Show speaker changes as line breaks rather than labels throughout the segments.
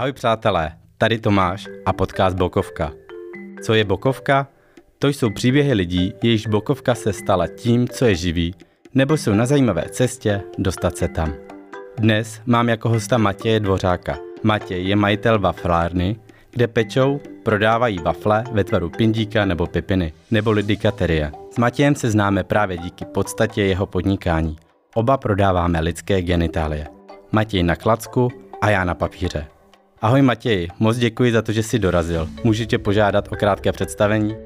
Ahoj přátelé, tady Tomáš a podcast Bokovka. Co je Bokovka? To jsou příběhy lidí, jejichž Bokovka se stala tím, co je živí, nebo jsou na zajímavé cestě dostat se tam. Dnes mám jako hosta Matěje Dvořáka. Matěj je majitel waflárny, kde pečou, prodávají wafle ve tvaru pindíka nebo pipiny, nebo lidikaterie. S Matějem se známe právě díky podstatě jeho podnikání. Oba prodáváme lidské genitálie. Matěj na klacku a já na papíře. Ahoj Matěj, moc děkuji za to, že jsi dorazil. Můžu tě požádat o krátké představení?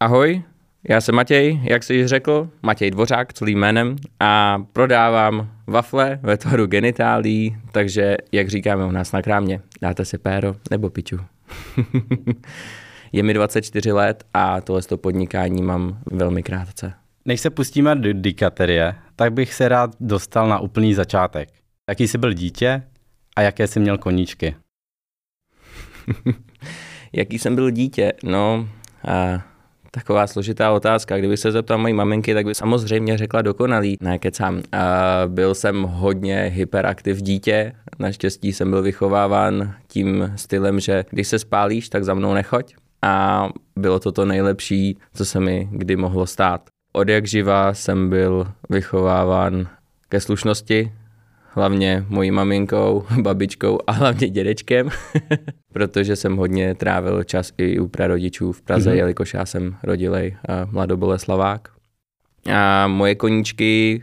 Ahoj, já jsem Matěj, jak jsi již řekl, Matěj Dvořák celým jménem a prodávám wafle ve tvaru genitálí, takže jak říkáme u nás na krámě, dáte si péro nebo piču. je mi 24 let a tohle podnikání mám velmi krátce.
Než se pustíme do dikaterie, tak bych se rád dostal na úplný začátek. Jaký jsi byl dítě a jaké jsi měl koníčky?
Jaký jsem byl dítě? No, a taková složitá otázka. Kdyby se zeptal mojí maminky, tak by samozřejmě řekla dokonalý. Ne, kecám. A byl jsem hodně hyperaktiv dítě. Naštěstí jsem byl vychováván tím stylem, že když se spálíš, tak za mnou nechoď. A bylo to to nejlepší, co se mi kdy mohlo stát. Od jak živa jsem byl vychováván ke slušnosti, hlavně mojí maminkou, babičkou a hlavně dědečkem, protože jsem hodně trávil čas i u prarodičů v Praze, mm-hmm. jelikož já jsem rodilej mladoboleslavák. A moje koníčky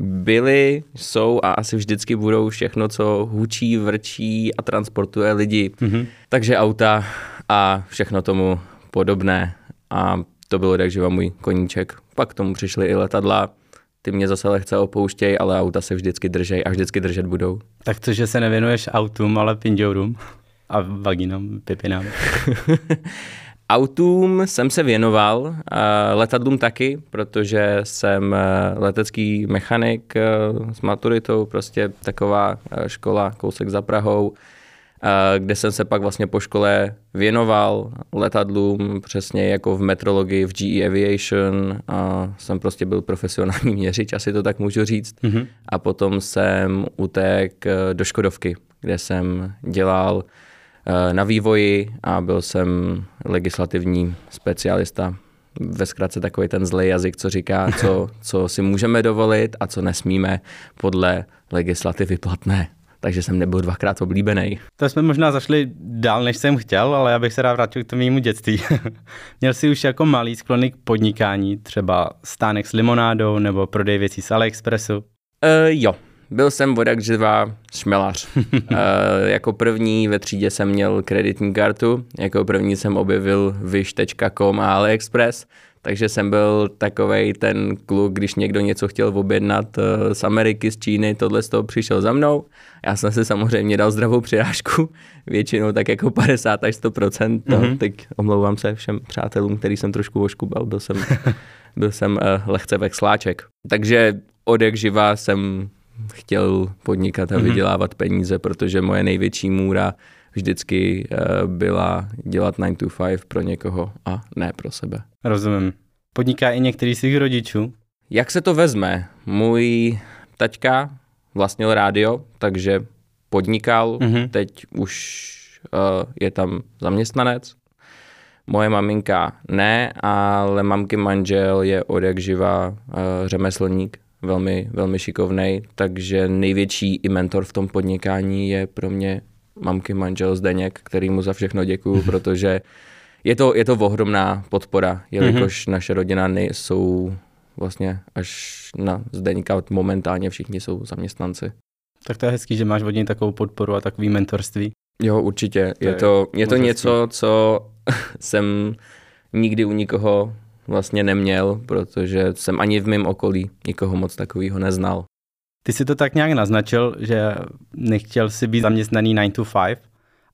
byly, jsou a asi vždycky budou všechno, co hučí, vrčí a transportuje lidi. Mm-hmm. Takže auta a všechno tomu podobné. A to bylo tak, že můj koníček. Pak k tomu přišly i letadla, ty mě zase lehce opouštějí, ale auta se vždycky držej a vždycky držet budou.
Tak to, že se nevěnuješ autům, ale pindourům a vaginám, pipinám.
Autům jsem se věnoval, letadlům taky, protože jsem eh, letecký mechanik eh, s maturitou, prostě taková eh, škola kousek za Prahou kde jsem se pak vlastně po škole věnoval letadlům, přesně jako v metrologii, v GE Aviation a jsem prostě byl profesionální měřič, asi to tak můžu říct. Mm-hmm. A potom jsem utek eh, do Škodovky, kde jsem dělal eh, na vývoji a byl jsem legislativní specialista ve zkratce takový ten zlej jazyk, co říká, co, co si můžeme dovolit a co nesmíme podle legislativy platné takže jsem nebyl dvakrát oblíbený.
To jsme možná zašli dál, než jsem chtěl, ale já bych se rád vrátil k tomu mému dětství. Měl jsi už jako malý sklony k podnikání, třeba stánek s limonádou nebo prodej věcí z AliExpressu? Uh,
jo, byl jsem vodak živá šmelař. uh, jako první ve třídě jsem měl kreditní kartu, jako první jsem objevil wish.com a AliExpress, takže jsem byl takový ten kluk, když někdo něco chtěl objednat uh, z Ameriky, z Číny, tohle z toho přišel za mnou. Já jsem si samozřejmě dal zdravou přirážku, většinou tak jako 50 až 100 mm-hmm. no, teď omlouvám se všem přátelům, který jsem trošku oškubal, byl jsem, byl jsem uh, lehce vexláček. Takže od jak živá jsem chtěl podnikat a mm-hmm. vydělávat peníze, protože moje největší můra vždycky uh, byla dělat 9 to 5 pro někoho a ne pro sebe.
Rozumím. Podniká i některý svých rodičů?
Jak se to vezme? Můj taťka vlastnil rádio, takže podnikal, mm-hmm. teď už uh, je tam zaměstnanec. Moje maminka ne, ale mamky manžel je od jak živa uh, řemeslník, velmi, velmi šikovnej, takže největší i mentor v tom podnikání je pro mě mamky manžel Zdeněk, který mu za všechno děkuju, protože je to, je to ohromná podpora, jelikož mm-hmm. naše rodina nejsou vlastně až na Zdeňka momentálně všichni jsou zaměstnanci.
Tak to je hezký, že máš od něj takovou podporu a takový mentorství.
Jo, určitě. To je, je to, je to něco, co jsem nikdy u nikoho vlastně neměl, protože jsem ani v mém okolí nikoho moc takového neznal.
Ty si to tak nějak naznačil, že nechtěl si být zaměstnaný 9 to 5,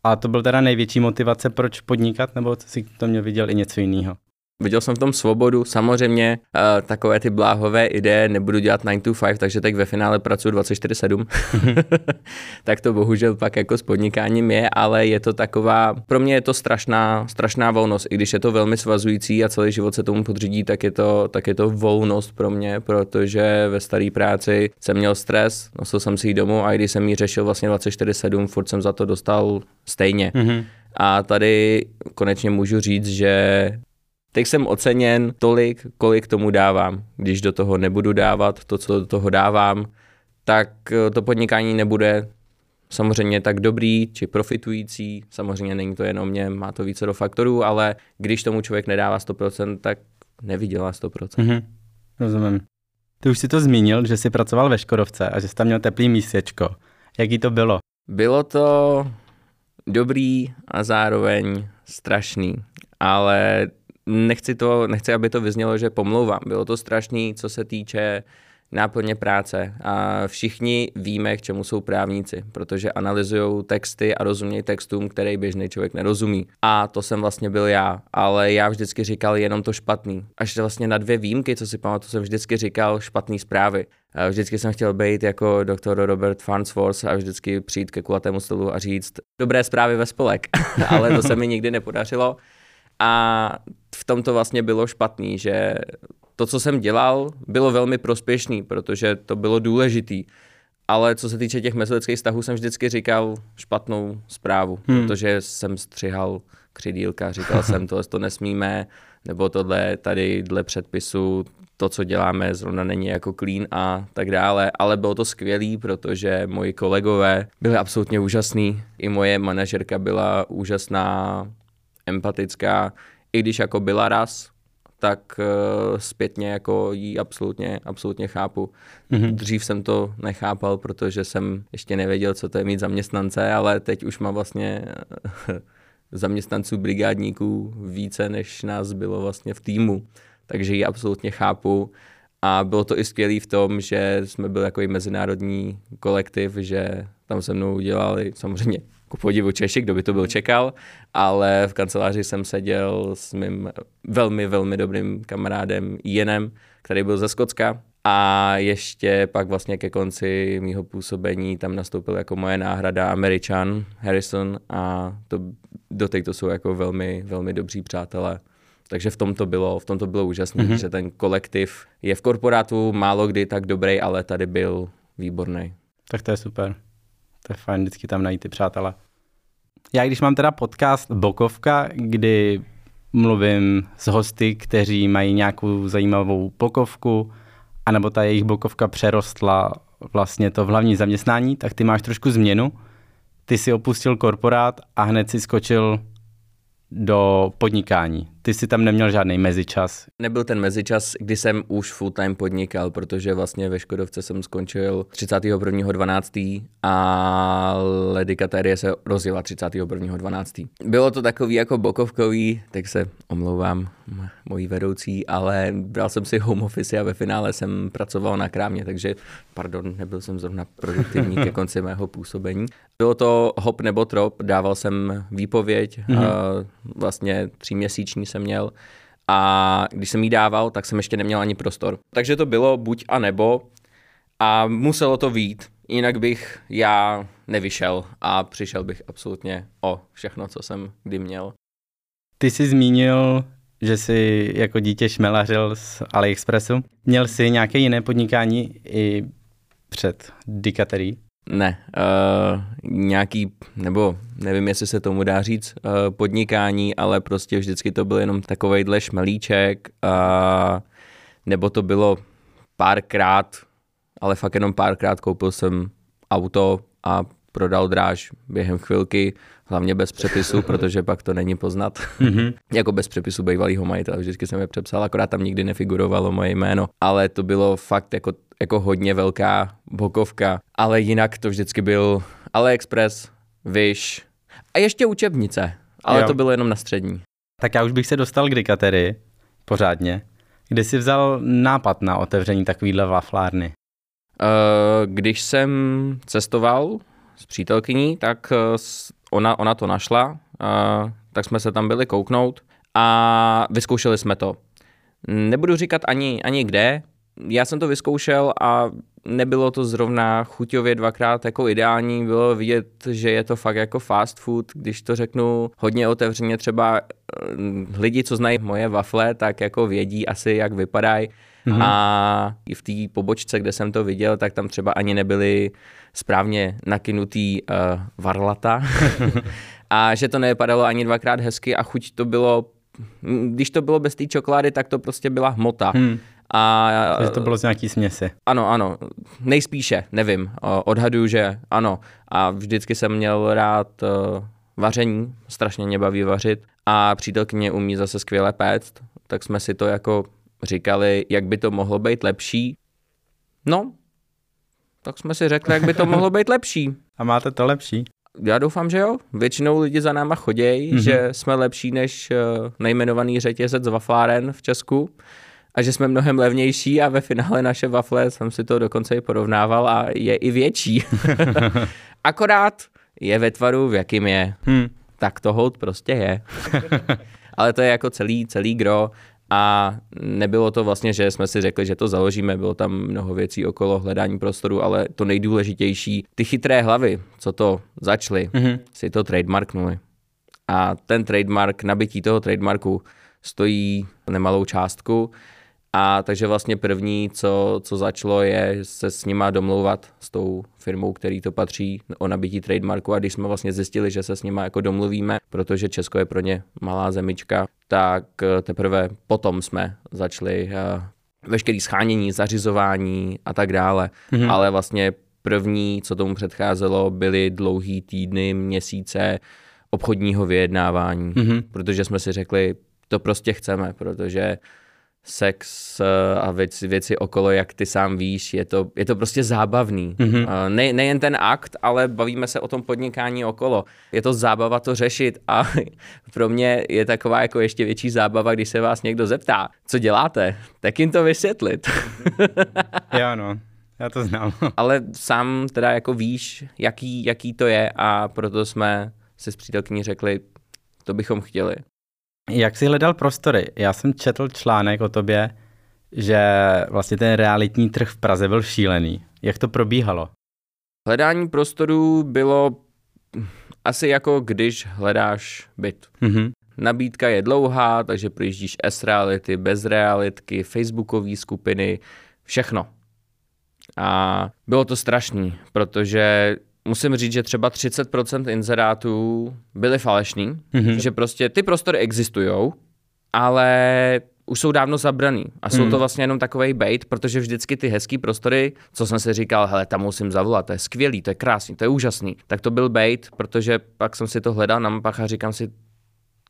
a to byl teda největší motivace, proč podnikat, nebo si to měl viděl i něco jiného?
Viděl jsem v tom svobodu, samozřejmě uh, takové ty bláhové ideje, nebudu dělat 9 to 5, takže teď ve finále pracuji 24-7. tak to bohužel pak jako s podnikáním je, ale je to taková, pro mě je to strašná, strašná volnost, i když je to velmi svazující a celý život se tomu podřídí, tak je to, tak je to volnost pro mě, protože ve staré práci jsem měl stres, nosil jsem si ji domů a když jsem ji řešil vlastně 24-7, furt jsem za to dostal stejně. Mm-hmm. A tady konečně můžu říct, že Teď jsem oceněn tolik, kolik tomu dávám. Když do toho nebudu dávat to, co do toho dávám, tak eh, to podnikání nebude samozřejmě tak dobrý či profitující. Samozřejmě není to jenom mě, má to více do faktorů, ale když tomu člověk nedává 100%, tak nevydělá 100%. Mm-hmm.
Rozumím. Ty už si to zmínil, že jsi pracoval ve Škodovce a že jsi tam měl teplý místečko. Jaký to bylo?
Bylo to dobrý a zároveň strašný, ale nechci, to, nechci, aby to vyznělo, že pomlouvám. Bylo to strašný, co se týče náplně práce. A všichni víme, k čemu jsou právníci, protože analyzují texty a rozumějí textům, který běžný člověk nerozumí. A to jsem vlastně byl já, ale já vždycky říkal jenom to špatný. Až vlastně na dvě výjimky, co si pamatuju, jsem vždycky říkal špatný zprávy. Vždycky jsem chtěl být jako doktor Robert Farnsworth a vždycky přijít ke kulatému stolu a říct dobré zprávy ve spolek, ale to se mi nikdy nepodařilo. A v tom to vlastně bylo špatný, že to, co jsem dělal, bylo velmi prospěšný, protože to bylo důležitý. Ale co se týče těch mezilidských vztahů, jsem vždycky říkal špatnou zprávu, hmm. protože jsem střihal křidílka, říkal jsem, tohle to nesmíme, nebo tohle tady dle předpisu, to, co děláme, zrovna není jako clean a tak dále, ale bylo to skvělý, protože moji kolegové byli absolutně úžasní, i moje manažerka byla úžasná, empatická, i když jako byla raz, tak uh, zpětně jako jí absolutně, absolutně chápu. Mm-hmm. Dřív jsem to nechápal, protože jsem ještě nevěděl, co to je mít zaměstnance, ale teď už má vlastně zaměstnanců, brigádníků více, než nás bylo vlastně v týmu. Takže ji absolutně chápu. A bylo to i skvělé v tom, že jsme byli jako i mezinárodní kolektiv, že tam se mnou udělali samozřejmě ku podivu Češi, kdo by to byl čekal, ale v kanceláři jsem seděl s mým velmi, velmi dobrým kamarádem Jenem, který byl ze Skocka a ještě pak vlastně ke konci mýho působení tam nastoupil jako moje náhrada Američan Harrison a to, do teď to jsou jako velmi, velmi dobří přátelé. Takže v tom to bylo, v tom to bylo úžasné, mm-hmm. že ten kolektiv je v korporátu málo kdy tak dobrý, ale tady byl výborný.
Tak to je super. To je fajn vždycky tam najít ty přátelé. Já když mám teda podcast Bokovka, kdy mluvím s hosty, kteří mají nějakou zajímavou bokovku, anebo ta jejich bokovka přerostla vlastně to v hlavní zaměstnání, tak ty máš trošku změnu. Ty si opustil korporát a hned si skočil do podnikání. Ty jsi tam neměl žádný mezičas.
Nebyl ten mezičas, kdy jsem už full time podnikal, protože vlastně ve Škodovce jsem skončil 31.12. a Ledikaterie se rozjela 31.12. Bylo to takový jako bokovkový, tak se omlouvám mojí vedoucí, ale bral jsem si home office a ve finále jsem pracoval na krámě, takže pardon, nebyl jsem zrovna produktivní ke konci mého působení. Bylo to hop nebo trop, dával jsem výpověď, mm-hmm. a vlastně tříměsíční jsem měl a když jsem jí dával, tak jsem ještě neměl ani prostor. Takže to bylo buď a nebo a muselo to vít, jinak bych já nevyšel a přišel bych absolutně o všechno, co jsem kdy měl.
Ty jsi zmínil, že jsi jako dítě šmelařil z AliExpressu. Měl jsi nějaké jiné podnikání i před Dikaterí?
Ne, uh, nějaký, nebo nevím, jestli se tomu dá říct, uh, podnikání, ale prostě vždycky to byl jenom takovejhle šmelíček, uh, nebo to bylo párkrát, ale fakt jenom párkrát koupil jsem auto a prodal dráž během chvilky, hlavně bez přepisu, protože pak to není poznat. Mm-hmm. jako bez přepisu bývalého majitele, vždycky jsem je přepsal, akorát tam nikdy nefigurovalo moje jméno, ale to bylo fakt jako jako hodně velká bokovka, ale jinak to vždycky byl AliExpress, Wish a ještě učebnice, ale jo. to bylo jenom na střední.
Tak já už bych se dostal k dikatery pořádně. Kde jsi vzal nápad na otevření takovýhle waflárny?
Uh, když jsem cestoval s přítelkyní, tak uh, ona, ona to našla, uh, tak jsme se tam byli kouknout a vyzkoušeli jsme to. Nebudu říkat ani, ani kde, já jsem to vyzkoušel a nebylo to zrovna chuťově dvakrát jako ideální, bylo vidět, že je to fakt jako fast food, když to řeknu hodně otevřeně, třeba eh, lidi, co znají moje wafle, tak jako vědí asi, jak vypadají. Mm-hmm. A i v té pobočce, kde jsem to viděl, tak tam třeba ani nebyly správně nakynutý uh, varlata. a že to nevypadalo ani dvakrát hezky a chuť to bylo, když to bylo bez té čokolády, tak to prostě byla hmota. Hmm.
A, že to bylo z nějaký směsi.
Ano, ano, nejspíše, nevím, odhaduju, že ano. A vždycky jsem měl rád uh, vaření, strašně mě baví vařit a přítelkyně umí zase skvěle péct, tak jsme si to jako říkali, jak by to mohlo být lepší. No, tak jsme si řekli, jak by to mohlo být lepší.
A máte to lepší?
Já doufám, že jo. Většinou lidi za náma chodějí, mm-hmm. že jsme lepší než uh, nejmenovaný řetězec Wafláren v Česku a že jsme mnohem levnější a ve finále naše wafle, jsem si to dokonce i porovnával a je i větší. Akorát je ve tvaru, v jakým je. Hmm. Tak to hold prostě je. Ale to je jako celý, celý gro a nebylo to vlastně, že jsme si řekli, že to založíme, bylo tam mnoho věcí okolo hledání prostoru, ale to nejdůležitější, ty chytré hlavy, co to začaly, mm-hmm. si to trademarknuli. A ten trademark, nabití toho trademarku stojí nemalou částku a takže vlastně první, co, co začalo, je se s nima domlouvat s tou firmou, který to patří o nabití trademarku a když jsme vlastně zjistili, že se s nima jako domluvíme, protože Česko je pro ně malá zemička, tak eh, teprve potom jsme začali uh, veškerý schánění, zařizování a tak dále. Mm-hmm. Ale vlastně první, co tomu předcházelo, byly dlouhý týdny, měsíce obchodního vyjednávání, mm-hmm. protože jsme si řekli, to prostě chceme, protože sex eh, a věci, věci okolo, jak ty sám víš, je to, je to prostě zábavný. Mm-hmm. Ne, nejen ten akt, ale bavíme se o tom podnikání okolo. Je to zábava to řešit a pro mě je taková jako ještě větší zábava, když se vás někdo zeptá, co děláte, tak jim to vysvětlit.
jo, no. Já to znám.
ale sám teda jako víš, jaký, jaký to je a proto jsme si s přítelkyní řekli, to bychom chtěli.
Jak jsi hledal prostory? Já jsem četl článek o tobě, že vlastně ten realitní trh v Praze byl šílený. Jak to probíhalo?
Hledání prostorů bylo asi jako když hledáš byt. Mm-hmm. Nabídka je dlouhá, takže projíždíš S-reality, bez realitky, facebookové skupiny, všechno. A bylo to strašný, protože musím říct, že třeba 30% inzerátů byly falešný, mm-hmm. že prostě ty prostory existují, ale už jsou dávno zabraný. A jsou mm. to vlastně jenom takový bait, protože vždycky ty hezký prostory, co jsem si říkal, hele, tam musím zavolat, to je skvělý, to je krásný, to je úžasný. Tak to byl bait, protože pak jsem si to hledal na mapách a říkám si,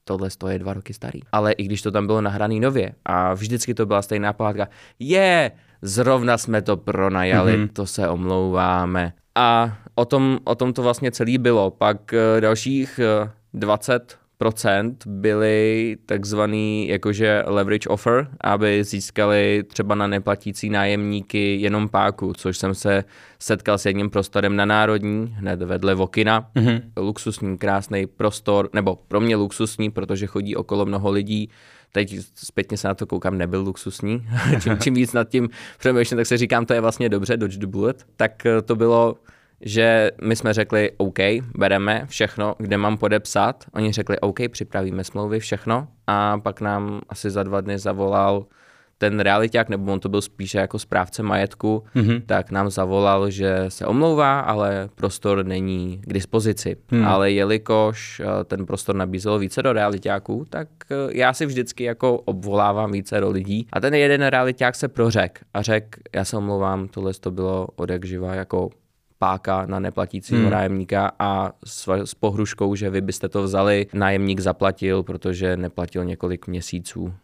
tohle je dva roky starý. Ale i když to tam bylo nahraný nově a vždycky to byla stejná pohádka, je, zrovna jsme to pronajali, mm-hmm. to se omlouváme. A o tom, o tom to vlastně celý bylo. Pak eh, dalších 20 eh, procent byly takzvaný jakože leverage offer, aby získali třeba na neplatící nájemníky jenom páku, což jsem se setkal s jedním prostorem na Národní, hned vedle Vokina. Mm-hmm. Luxusní, krásný prostor, nebo pro mě luxusní, protože chodí okolo mnoho lidí. Teď zpětně se na to koukám, nebyl luxusní. čím, čím víc nad tím přemýšlím, tak se říkám, to je vlastně dobře, Dodge the Bullet. Tak eh, to bylo že my jsme řekli OK, bereme všechno, kde mám podepsat. Oni řekli OK, připravíme smlouvy, všechno. A pak nám asi za dva dny zavolal ten realiták, nebo on to byl spíše jako správce majetku, mm-hmm. tak nám zavolal, že se omlouvá, ale prostor není k dispozici. Mm. Ale jelikož eh, ten prostor nabízel více do realitáků, tak eh, já si vždycky jako obvolávám více do lidí. A ten jeden realiták se prořek a řekl, já se omlouvám, tohle to bylo od jak živa jako páka na neplatícího hmm. nájemníka a s, s pohruškou, že vy byste to vzali, nájemník zaplatil, protože neplatil několik měsíců.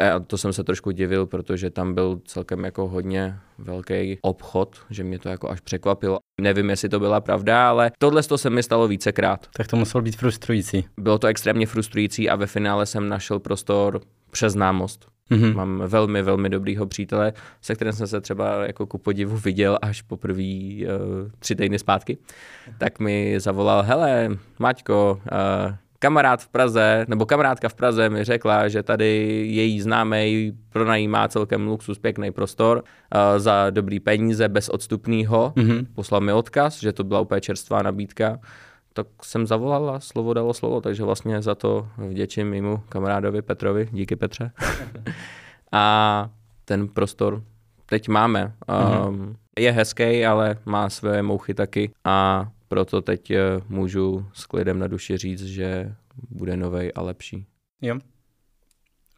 A to jsem se trošku divil, protože tam byl celkem jako hodně velký obchod, že mě to jako až překvapilo. Nevím, jestli to byla pravda, ale tohle to se mi stalo vícekrát.
Tak to muselo být frustrující.
Bylo to extrémně frustrující a ve finále jsem našel prostor přes známost. Mm-hmm. Mám velmi, velmi dobrýho přítele, se kterým jsem se třeba jako ku podivu viděl až poprvé uh, tři týdny zpátky. Tak mi zavolal, hele, Maťko, uh, kamarád v Praze, nebo kamarádka v Praze mi řekla, že tady její známý pronajímá celkem luxus, pěkný prostor uh, za dobrý peníze, bez odstupného. Mm-hmm. Poslal mi odkaz, že to byla úplně čerstvá nabídka. Tak jsem zavolal a slovo dalo slovo, takže vlastně za to vděčím mému kamarádovi Petrovi. Díky Petře. a ten prostor teď máme. Um, mm-hmm. Je hezký, ale má své mouchy taky a proto teď eh, můžu s klidem na duši říct, že bude novej a lepší.
Jo.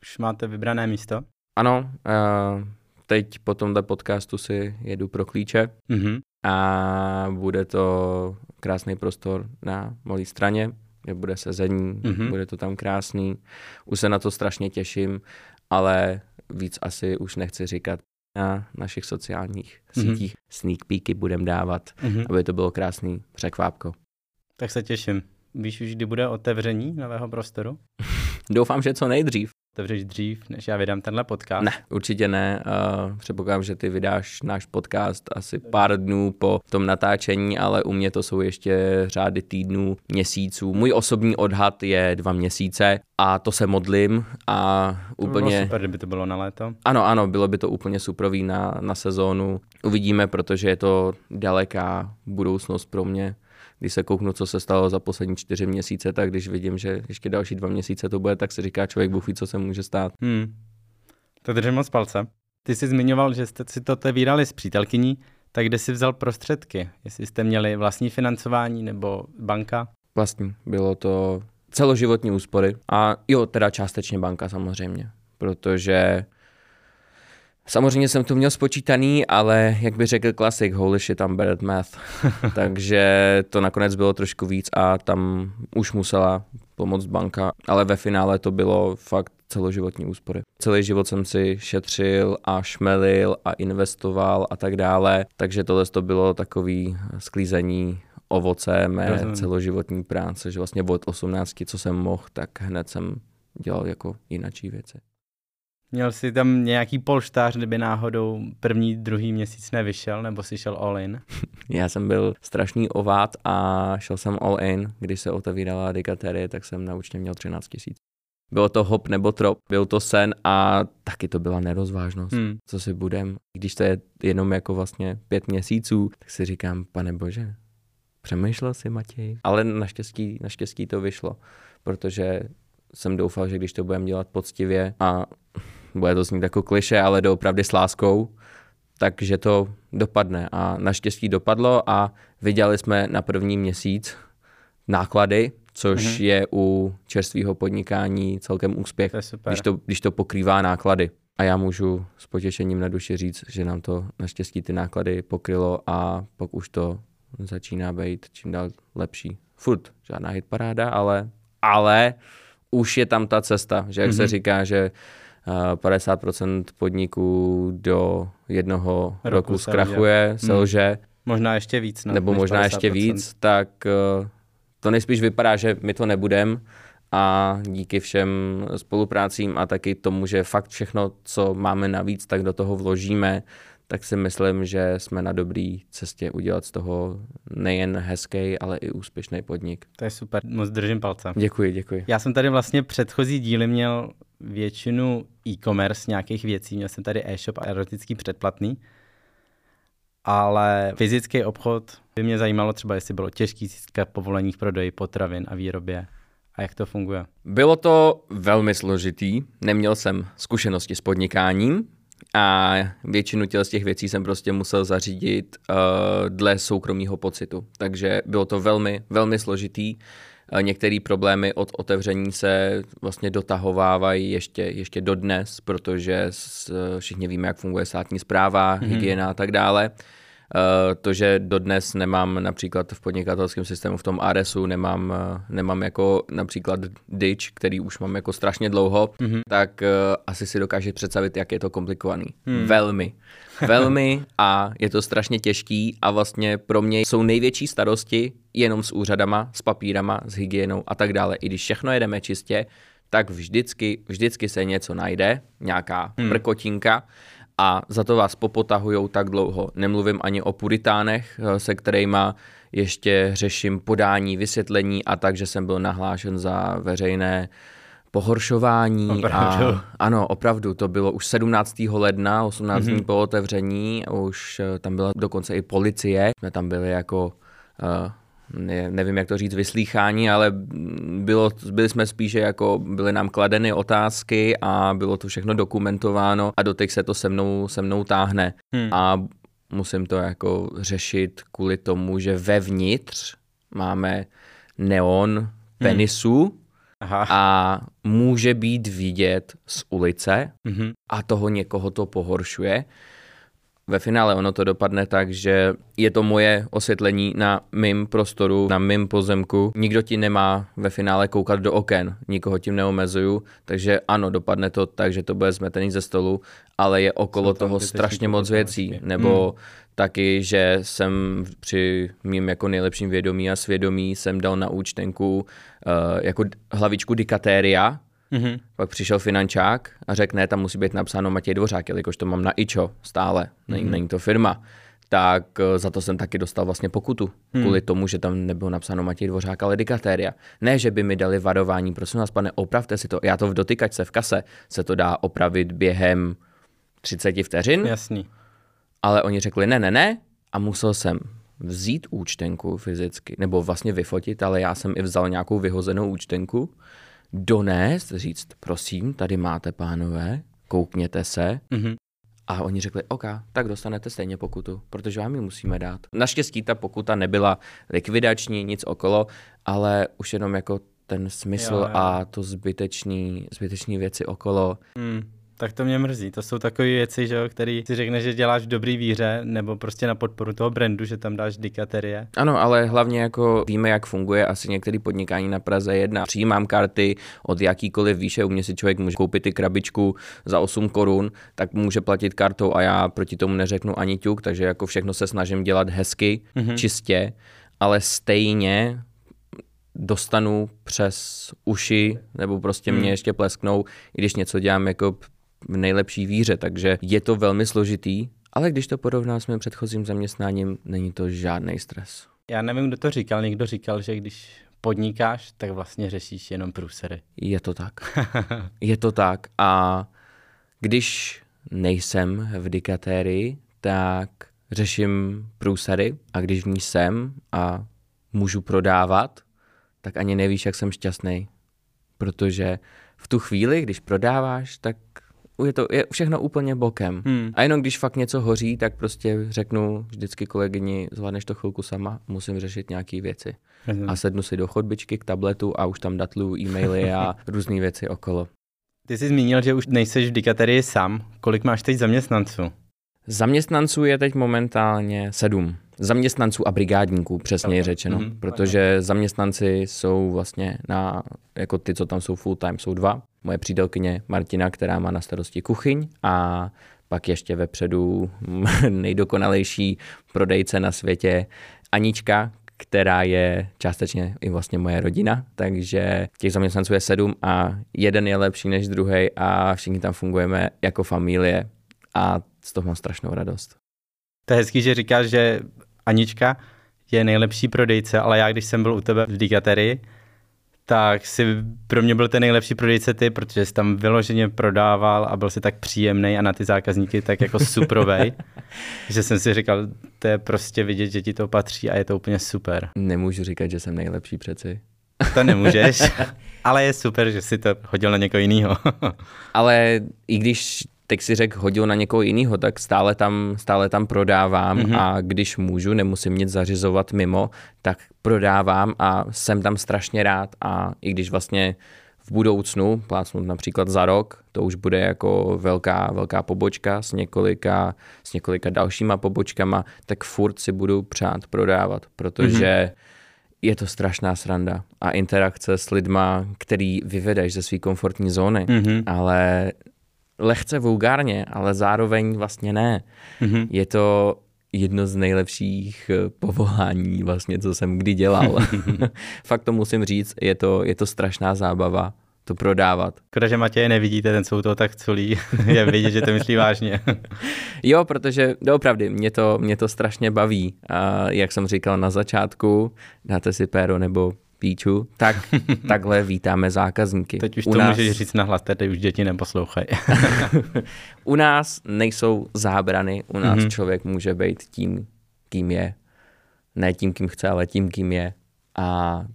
Už máte vybrané místo?
Ano, uh, teď po tomhle podcastu si jedu pro klíče mm-hmm. A bude to krásný prostor na malé straně, kde bude sezení, mm-hmm. bude to tam krásný. Už se na to strašně těším, ale víc asi už nechci říkat, na našich sociálních mm-hmm. sítích sneak peeky budeme dávat, mm-hmm. aby to bylo krásný překvápko.
Tak se těším. Víš už, kdy bude otevření nového prostoru?
Doufám, že co nejdřív
otevřeš dřív, než já vydám tenhle podcast?
Ne, určitě ne. Uh, předpokládám, že ty vydáš náš podcast asi pár dnů po tom natáčení, ale u mě to jsou ještě řády týdnů, měsíců. Můj osobní odhad je dva měsíce a to se modlím a
to
úplně...
By bylo super, kdyby to bylo na léto.
Ano, ano, bylo by to úplně superový na, na sezónu. Uvidíme, protože je to daleká budoucnost pro mě když se kouknu, co se stalo za poslední čtyři měsíce, tak když vidím, že ještě další dva měsíce to bude, tak se říká člověk, Bůh ví, co se může stát. Hmm.
To držím moc palce. Ty jsi zmiňoval, že jste si to otevírali s přítelkyní, tak kde jsi vzal prostředky? Jestli jste měli vlastní financování nebo banka?
Vlastní. Bylo to celoživotní úspory a jo, teda částečně banka samozřejmě, protože Samozřejmě jsem to měl spočítaný, ale jak by řekl klasik, holy shit, I'm bad at math. Takže to nakonec bylo trošku víc a tam už musela pomoct banka, ale ve finále to bylo fakt celoživotní úspory. Celý život jsem si šetřil a šmelil a investoval a tak dále, takže tohle to bylo takový sklízení ovoce mé Rozumím. celoživotní práce, že vlastně od 18, co jsem mohl, tak hned jsem dělal jako jinačí věci.
Měl jsi tam nějaký polštář, kdyby náhodou první, druhý měsíc nevyšel, nebo jsi šel all in?
Já jsem byl strašný ovát a šel jsem all in. Když se otevírala dikaterie, tak jsem na účtě měl 13 tisíc. Bylo to hop nebo trop, byl to sen a taky to byla nerozvážnost. Hmm. Co si budem? Když to je jenom jako vlastně pět měsíců, tak si říkám, pane bože, přemýšlel si Matěj? Ale naštěstí, naštěstí to vyšlo, protože jsem doufal, že když to budeme dělat poctivě a bude to znít jako kliše, ale doopravdy s láskou, takže to dopadne. A naštěstí dopadlo a viděli jsme na první měsíc náklady, což mm-hmm. je u čerstvého podnikání celkem úspěch,
to
když, to, když to pokrývá náklady. A já můžu s potěšením na duši říct, že nám to naštěstí ty náklady pokrylo a pak už to začíná být čím dál lepší. Furt žádná hitparáda, ale, ale už je tam ta cesta, že jak mm-hmm. se mhm. říká, že 50% podniků do jednoho roku, roku zkrachuje, selže. Hmm.
Možná ještě víc. No,
nebo možná 50%. ještě víc, tak eh, to nejspíš vypadá, že my to nebudem a díky všem spoluprácím a taky tomu, že fakt všechno, co máme navíc, tak do toho vložíme, tak si myslím, že jsme na dobré cestě udělat z toho nejen hezký, ale i úspěšný podnik.
To je super, moc držím palce.
Děkuji, děkuji.
Já jsem tady vlastně předchozí díly měl většinu e-commerce nějakých věcí, měl jsem tady e-shop a erotický předplatný, ale fyzický obchod by mě zajímalo třeba, jestli bylo těžké získat povolení k prodeji potravin a výrobě a jak to funguje.
Bylo to velmi složitý, neměl jsem zkušenosti s podnikáním, a většinu těch, těch věcí jsem prostě musel zařídit uh, dle soukromého pocitu. Takže bylo to velmi, velmi složitý. Některé problémy od otevření se vlastně dotahovávají ještě, ještě dodnes, protože všichni víme, jak funguje státní zpráva, mm-hmm. hygiena a tak dále. Uh, to, že dodnes nemám například v podnikatelském systému v tom ARSu, nemám, uh, nemám jako například Ditch, který už mám jako strašně dlouho, mm-hmm. tak uh, asi si dokáže představit, jak je to komplikovaný. Mm. Velmi. Velmi a je to strašně těžký a vlastně pro mě jsou největší starosti jenom s úřadama, s papírama, s hygienou a tak dále. I když všechno jedeme čistě, tak vždycky, vždycky se něco najde, nějaká hmm. prkotinka a za to vás popotahujou tak dlouho. Nemluvím ani o puritánech, eh, se kterými ještě řeším podání, vysvětlení a tak, že jsem byl nahlášen za veřejné pohoršování.
Opravdu?
A, ano, opravdu, to bylo už 17. ledna, 18 mm-hmm. dní po otevření, už eh, tam byla dokonce i policie, jsme tam byli jako uh, nevím, jak to říct, vyslýchání, ale bylo, byli jsme spíše jako, byly nám kladeny otázky a bylo to všechno dokumentováno a doteď se to se mnou, se mnou táhne. Hmm. A musím to jako řešit kvůli tomu, že vevnitř máme neon hmm. penisu hmm. Aha. a může být vidět z ulice mm-hmm. a toho někoho to pohoršuje ve finále ono to dopadne tak, že je to moje osvětlení na mým prostoru, na mým pozemku. Nikdo ti nemá ve finále koukat do oken, nikoho tím neomezuju, takže ano, dopadne to tak, že to bude zmetený ze stolu, ale je okolo toho strašně moc věcí. Nebo hmm. taky, že jsem při mým jako nejlepším vědomí a svědomí jsem dal na účtenku uh, jako hlavičku dikatéria, Mm-hmm. Pak přišel finančák a řekl, ne, tam musí být napsáno Matěj Dvořák, jelikož to mám na IČO stále, není, mm-hmm. není to firma. Tak eh, za to jsem taky dostal vlastně pokutu. Hmm. Kvůli tomu, že tam nebylo napsáno Matěj Dvořák, ale dikatéria. Ne, že by mi dali varování, prosím vás, pane, opravte si to. Já to v dotykačce v kase se to dá opravit během 30 vteřin.
Jasný.
Ale oni řekli, ne, ne, ne. A musel jsem vzít účtenku fyzicky, nebo vlastně vyfotit, ale já jsem i vzal nějakou vyhozenou účtenku donést, říct, prosím, tady máte pánové, koukněte se. Mm-hmm. A oni řekli, OK, tak dostanete stejně pokutu, protože vám ji musíme dát. Naštěstí ta pokuta nebyla likvidační, nic okolo, ale už jenom jako ten smysl jo, jo. a to zbytečný, zbytečný věci okolo. Mm
tak to mě mrzí. To jsou takové věci, že které si řekne, že děláš v dobrý víře, nebo prostě na podporu toho brandu, že tam dáš dikaterie.
Ano, ale hlavně jako víme, jak funguje asi některé podnikání na Praze 1. Přijímám karty od jakýkoliv výše, u mě si člověk může koupit ty krabičku za 8 korun, tak může platit kartou a já proti tomu neřeknu ani ťuk, takže jako všechno se snažím dělat hezky, mm-hmm. čistě, ale stejně dostanu přes uši, nebo prostě mě hmm. ještě plesknou, i když něco dělám jako v nejlepší víře, takže je to velmi složitý, ale když to porovnám s mým předchozím zaměstnáním, není to žádný stres.
Já nevím, kdo to říkal, někdo říkal, že když podnikáš, tak vlastně řešíš jenom průsery.
Je to tak. je to tak a když nejsem v dikatérii, tak řeším průsery a když v ní jsem a můžu prodávat, tak ani nevíš, jak jsem šťastný. Protože v tu chvíli, když prodáváš, tak je to je všechno úplně bokem. Hmm. A jenom když fakt něco hoří, tak prostě řeknu vždycky kolegyni, zvládneš to chvilku sama, musím řešit nějaké věci. Hmm. A sednu si do chodbičky k tabletu a už tam datluju e-maily a různé věci okolo.
Ty jsi zmínil, že už nejseš v dikaterii sám. Kolik máš teď zaměstnanců?
Zaměstnanců je teď momentálně sedm. Zaměstnanců a brigádníků, přesně okay. řečeno, mm-hmm. protože zaměstnanci jsou vlastně na, jako ty, co tam jsou full time, jsou dva. Moje přítelkyně Martina, která má na starosti kuchyň a pak ještě vepředu nejdokonalejší prodejce na světě Anička, která je částečně i vlastně moje rodina, takže těch zaměstnanců je sedm a jeden je lepší než druhý a všichni tam fungujeme jako familie a z toho mám strašnou radost.
To je hezký, že říkáš, že Anička je nejlepší prodejce, ale já, když jsem byl u tebe v Digaterii, tak si pro mě byl ten nejlepší prodejce ty, protože jsi tam vyloženě prodával a byl si tak příjemný a na ty zákazníky tak jako suprovej, že jsem si říkal, to je prostě vidět, že ti to patří a je to úplně super.
Nemůžu říkat, že jsem nejlepší přeci.
To nemůžeš, ale je super, že si to hodil na někoho jiného.
ale i když teď si řekl, hodil na někoho jiného, tak stále tam, stále tam prodávám mm-hmm. a když můžu, nemusím nic zařizovat mimo, tak prodávám a jsem tam strašně rád a i když vlastně v budoucnu, plácnu například za rok, to už bude jako velká, velká pobočka s několika, s několika dalšíma pobočkama, tak furt si budu přát prodávat, protože mm-hmm. je to strašná sranda a interakce s lidma, který vyvedeš ze své komfortní zóny, mm-hmm. ale lehce vulgárně, ale zároveň vlastně ne. Mm-hmm. Je to jedno z nejlepších eh, povolání vlastně, co jsem kdy dělal. Fakt to musím říct, je to, je to strašná zábava to prodávat.
Škoda, že Matěje nevidíte, ten jsou to tak culí. je vidět, že to myslí vážně.
jo, protože doopravdy mě to, mě to strašně baví. A jak jsem říkal na začátku, dáte si péro nebo píču, tak takhle vítáme zákazníky.
Teď už U to nás... můžeš říct nahlas, teď už děti neposlouchají.
u nás nejsou zábrany, u nás mm-hmm. člověk může být tím, kým je. Ne tím, kým chce, ale tím, kým je. A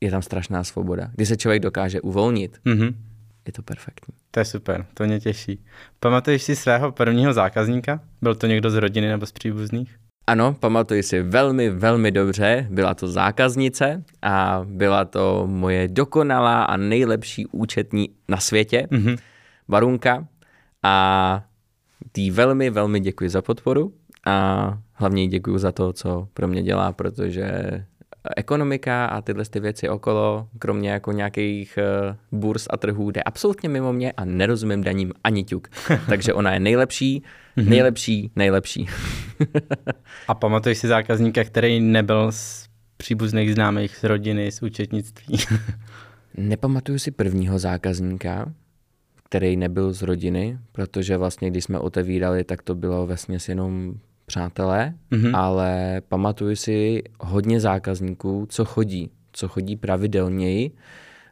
je tam strašná svoboda. Když se člověk dokáže uvolnit, mm-hmm. je to perfektní.
To je super, to mě těší. Pamatuješ si svého prvního zákazníka? Byl to někdo z rodiny nebo z příbuzných?
Ano, pamatuji si velmi, velmi dobře. Byla to zákaznice a byla to moje dokonalá a nejlepší účetní na světě, mm-hmm. Barunka. A tý velmi, velmi děkuji za podporu a hlavně děkuji za to, co pro mě dělá, protože ekonomika a tyhle ty věci okolo, kromě jako nějakých uh, burs a trhů, jde absolutně mimo mě a nerozumím daním ani ťuk. Takže ona je nejlepší, mhm. nejlepší, nejlepší.
a pamatuješ si zákazníka, který nebyl z příbuzných známých z rodiny, z účetnictví?
Nepamatuju si prvního zákazníka, který nebyl z rodiny, protože vlastně, když jsme otevírali, tak to bylo ve jenom přátelé, mm-hmm. ale pamatuju si hodně zákazníků, co chodí, co chodí pravidelněji,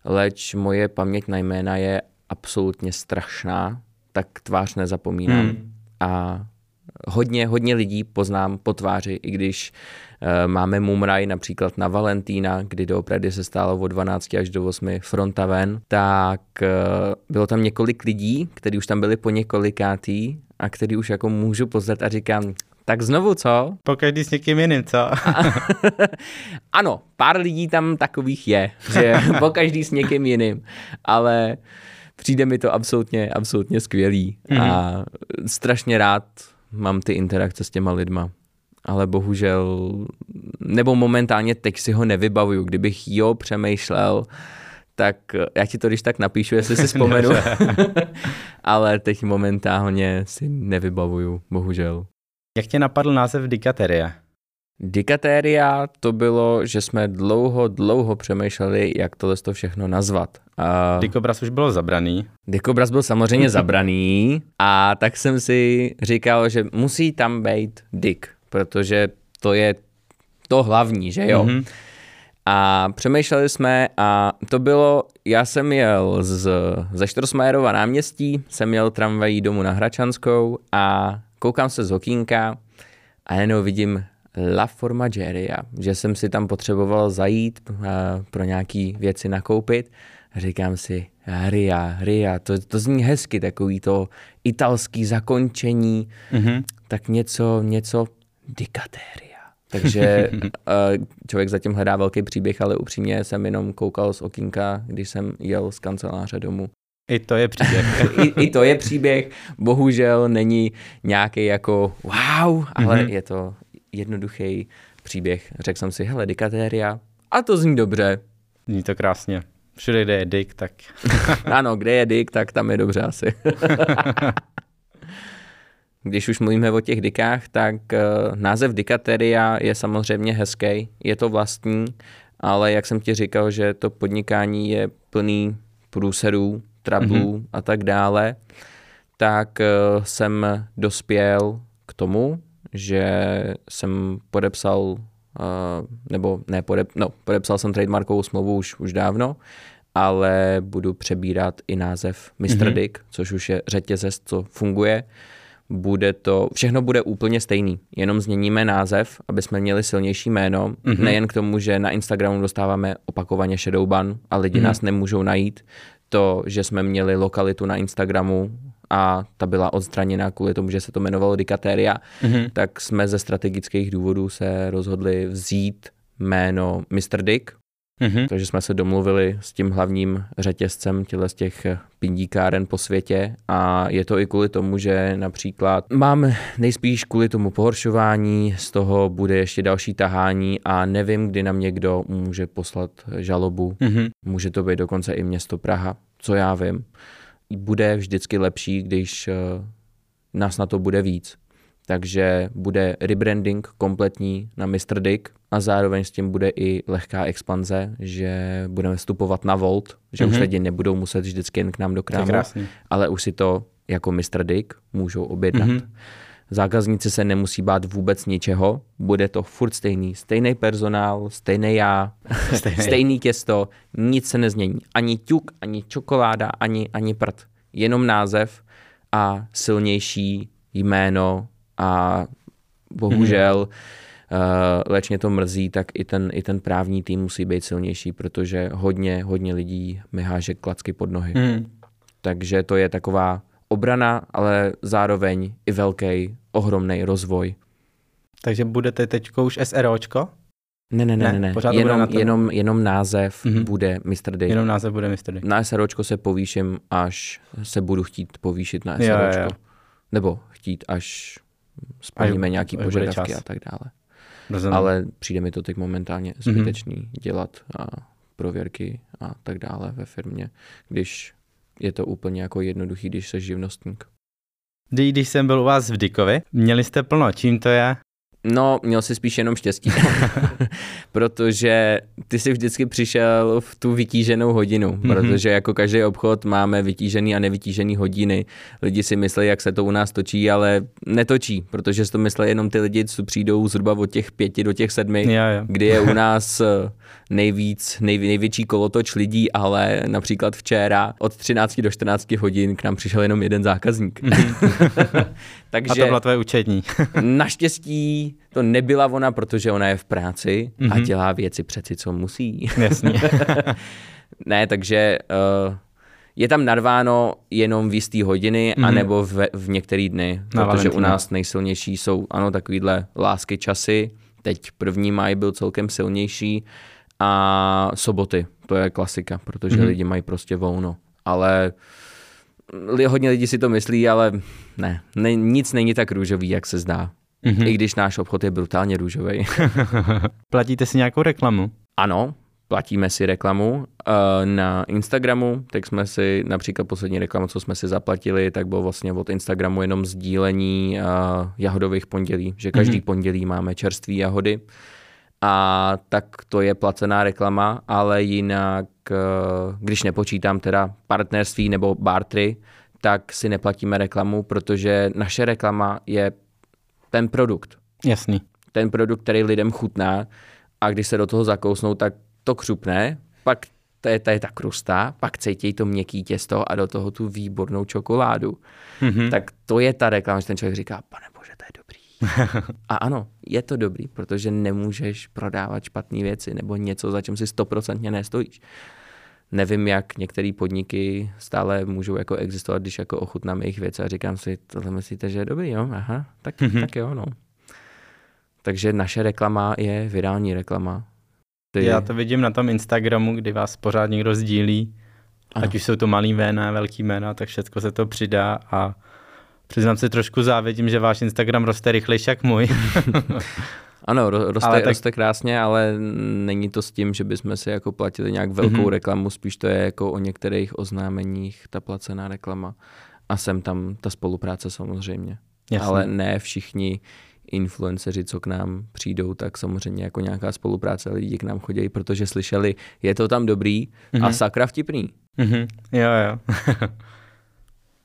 leč moje paměť na jména je absolutně strašná, tak tvář nezapomínám. Mm. A hodně, hodně lidí poznám po tváři, i když uh, máme mumraj například na Valentína, kdy doopravdy se stálo od 12 až do 8 fronta ven, tak uh, bylo tam několik lidí, kteří už tam byli po několikátý a který už jako můžu poznat a říkám, tak znovu co?
Po každý s někým jiným, co?
ano, pár lidí tam takových je, že po každý s někým jiným, ale přijde mi to absolutně, absolutně skvělý mm-hmm. a strašně rád mám ty interakce s těma lidma. Ale bohužel, nebo momentálně teď si ho nevybavuju. Kdybych jo přemýšlel, tak já ti to když tak napíšu, jestli si vzpomenu. ale teď momentálně si nevybavuju, bohužel.
Jak tě napadl název Dikateria?
Dikateria to bylo, že jsme dlouho, dlouho přemýšleli, jak tohle to všechno nazvat.
A... Dikobraz už bylo zabraný.
Dikobraz byl samozřejmě zabraný a tak jsem si říkal, že musí tam být Dik, protože to je to hlavní, že jo? Mm-hmm. A přemýšleli jsme a to bylo, já jsem jel z, ze Štrosmajerova náměstí, jsem jel tramvají domů na Hračanskou a koukám se z okýnka a jenom vidím La Formageria, že jsem si tam potřeboval zajít uh, pro nějaký věci nakoupit. Říkám si, Ria, Ria, to, to zní hezky, takový to italský zakončení, mm-hmm. tak něco, něco dikatéria. Takže uh, člověk zatím hledá velký příběh, ale upřímně jsem jenom koukal z okýnka, když jsem jel z kanceláře domů.
I to je příběh.
I, I to je příběh. Bohužel není nějaký jako wow, ale mm-hmm. je to jednoduchý příběh. Řekl jsem si, hele, dikatéria, a to zní dobře.
Zní to krásně. Všude, kde je dik, tak...
ano, kde je dik, tak tam je dobře asi. Když už mluvíme o těch dikách, tak uh, název dikateria je samozřejmě hezký, je to vlastní, ale jak jsem ti říkal, že to podnikání je plný průserů, trablů mm-hmm. a tak dále, tak uh, jsem dospěl k tomu, že jsem podepsal, uh, nebo ne, podep, no, podepsal jsem trademarkovou smlouvu už, už dávno, ale budu přebírat i název Mr. Mm-hmm. Dick, což už je řetězec, co funguje. Bude to, všechno bude úplně stejný, jenom změníme název, aby jsme měli silnější jméno, mm-hmm. nejen k tomu, že na Instagramu dostáváme opakovaně shadowban a lidi mm-hmm. nás nemůžou najít, to, že jsme měli lokalitu na Instagramu a ta byla odstraněna kvůli tomu, že se to jmenovalo Dikateria, mm-hmm. tak jsme ze strategických důvodů se rozhodli vzít jméno Mr. Dick, Mm-hmm. Takže jsme se domluvili s tím hlavním řetězcem těle z těch pindíkáren po světě a je to i kvůli tomu, že například máme nejspíš kvůli tomu pohoršování, z toho bude ještě další tahání a nevím, kdy nám někdo může poslat žalobu. Mm-hmm. Může to být dokonce i město Praha, co já vím. Bude vždycky lepší, když eh, nás na to bude víc takže bude rebranding kompletní na Mr. Dick a zároveň s tím bude i lehká expanze, že budeme vstupovat na Volt, že mm-hmm. už mhm. lidi nebudou muset vždycky jen k nám do krámu, ale už si to jako Mr. Dick můžou objednat. Mm-hmm. Zákazníci se nemusí bát vůbec ničeho, bude to furt stejný. Stejný personál, stejný já, stejný, stejný těsto, nic se nezmění. Ani ťuk, ani čokoláda, ani, ani prd. Jenom název a silnější jméno a bohužel mm-hmm. uh, leč mě to mrzí, tak i ten, i ten právní tým musí být silnější, protože hodně, hodně lidí mi háže klacky pod nohy. Mm. Takže to je taková obrana, ale zároveň i velký, ohromný rozvoj.
Takže budete teď už SROčko?
Ne, ne, ne, ne, ne. Jenom, na jenom, jenom název mm-hmm. bude Mr. Day.
Jenom název bude Mr. Day.
Na SROčko se povýším, až se budu chtít povýšit na SROčko. Jo, jo. Nebo chtít, až splníme nějaký požadavky a tak dále. Rozumím. Ale přijde mi to teď momentálně mhm. zbytečný mm-hmm. dělat a prověrky a tak dále ve firmě, když je to úplně jako jednoduchý, když jsi živnostník.
Když jsem byl u vás v Dikovi, měli jste plno, čím to je?
No, měl jsi spíš jenom štěstí, protože ty jsi vždycky přišel v tu vytíženou hodinu, mm-hmm. protože jako každý obchod máme vytížený a nevytížený hodiny. Lidi si myslí, jak se to u nás točí, ale netočí, protože si to myslí jenom ty lidi, co přijdou zhruba od těch pěti do těch sedmi,
já, já.
kdy je u nás eh, nejvíc, nej, největší kolotoč lidí, ale například včera od 13 do 14 hodin k nám přišel jenom jeden zákazník.
Mm-hmm. Takže, a to byla tvoje učení.
naštěstí to nebyla ona, protože ona je v práci mm-hmm. a mhm. dělá věci přeci, co musí.
Jasně.
ne, takže uh, je tam narváno jenom v jistý hodiny, mm-hmm. anebo v, v některý dny, Na protože Valentina. u nás nejsilnější jsou, ano, takovýhle lásky časy. Teď první maj byl celkem silnější a soboty, to je klasika, protože mm-hmm. lidi mají prostě volno. Ale hodně lidí si to myslí, ale ne, ne nic není tak růžový, jak se zdá. Mm-hmm. I když náš obchod je brutálně růžový.
Platíte si nějakou reklamu?
Ano, platíme si reklamu. Uh, na Instagramu, tak jsme si například poslední reklamu, co jsme si zaplatili, tak bylo vlastně od Instagramu jenom sdílení uh, jahodových pondělí, že každý mm-hmm. pondělí máme čerstvé jahody a tak to je placená reklama, ale jinak, eh, když nepočítám teda partnerství nebo bartry, tak si neplatíme reklamu, protože naše reklama je ten produkt.
Jasný.
Ten produkt, který lidem chutná a když se do toho zakousnou, tak to křupne, pak to je, to je ta krusta, pak cítí to měkký těsto a do toho tu výbornou čokoládu. Mm-hmm. Tak to je ta reklama, že ten člověk říká, pane bože, to je dobrý. A ano, je to dobrý, protože nemůžeš prodávat špatné věci nebo něco, za čem si stoprocentně nestojíš. Nevím, jak některé podniky stále můžou jako existovat, když jako ochutnám jejich věci a říkám si, tohle myslíte, že je dobrý, jo? Aha, tak, mm-hmm. tak jo, no. Takže naše reklama je virální reklama.
Ty... Já to vidím na tom Instagramu, kdy vás pořád někdo sdílí, ano. ať už jsou to malý jména, velký jména, tak všechno se to přidá a Přiznám se trošku závidím, že váš Instagram roste rychlejší jak můj.
ano, roste, ale tak... roste krásně, ale není to s tím, že bychom si jako platili nějak velkou mm-hmm. reklamu, spíš to je jako o některých oznámeních ta placená reklama. A sem tam ta spolupráce samozřejmě. Jasně. Ale ne všichni influenceři, co k nám přijdou, tak samozřejmě jako nějaká spolupráce lidi k nám chodí, protože slyšeli, je to tam dobrý mm-hmm. a mhm. sakra vtipný.
Mm-hmm. Jo, jo.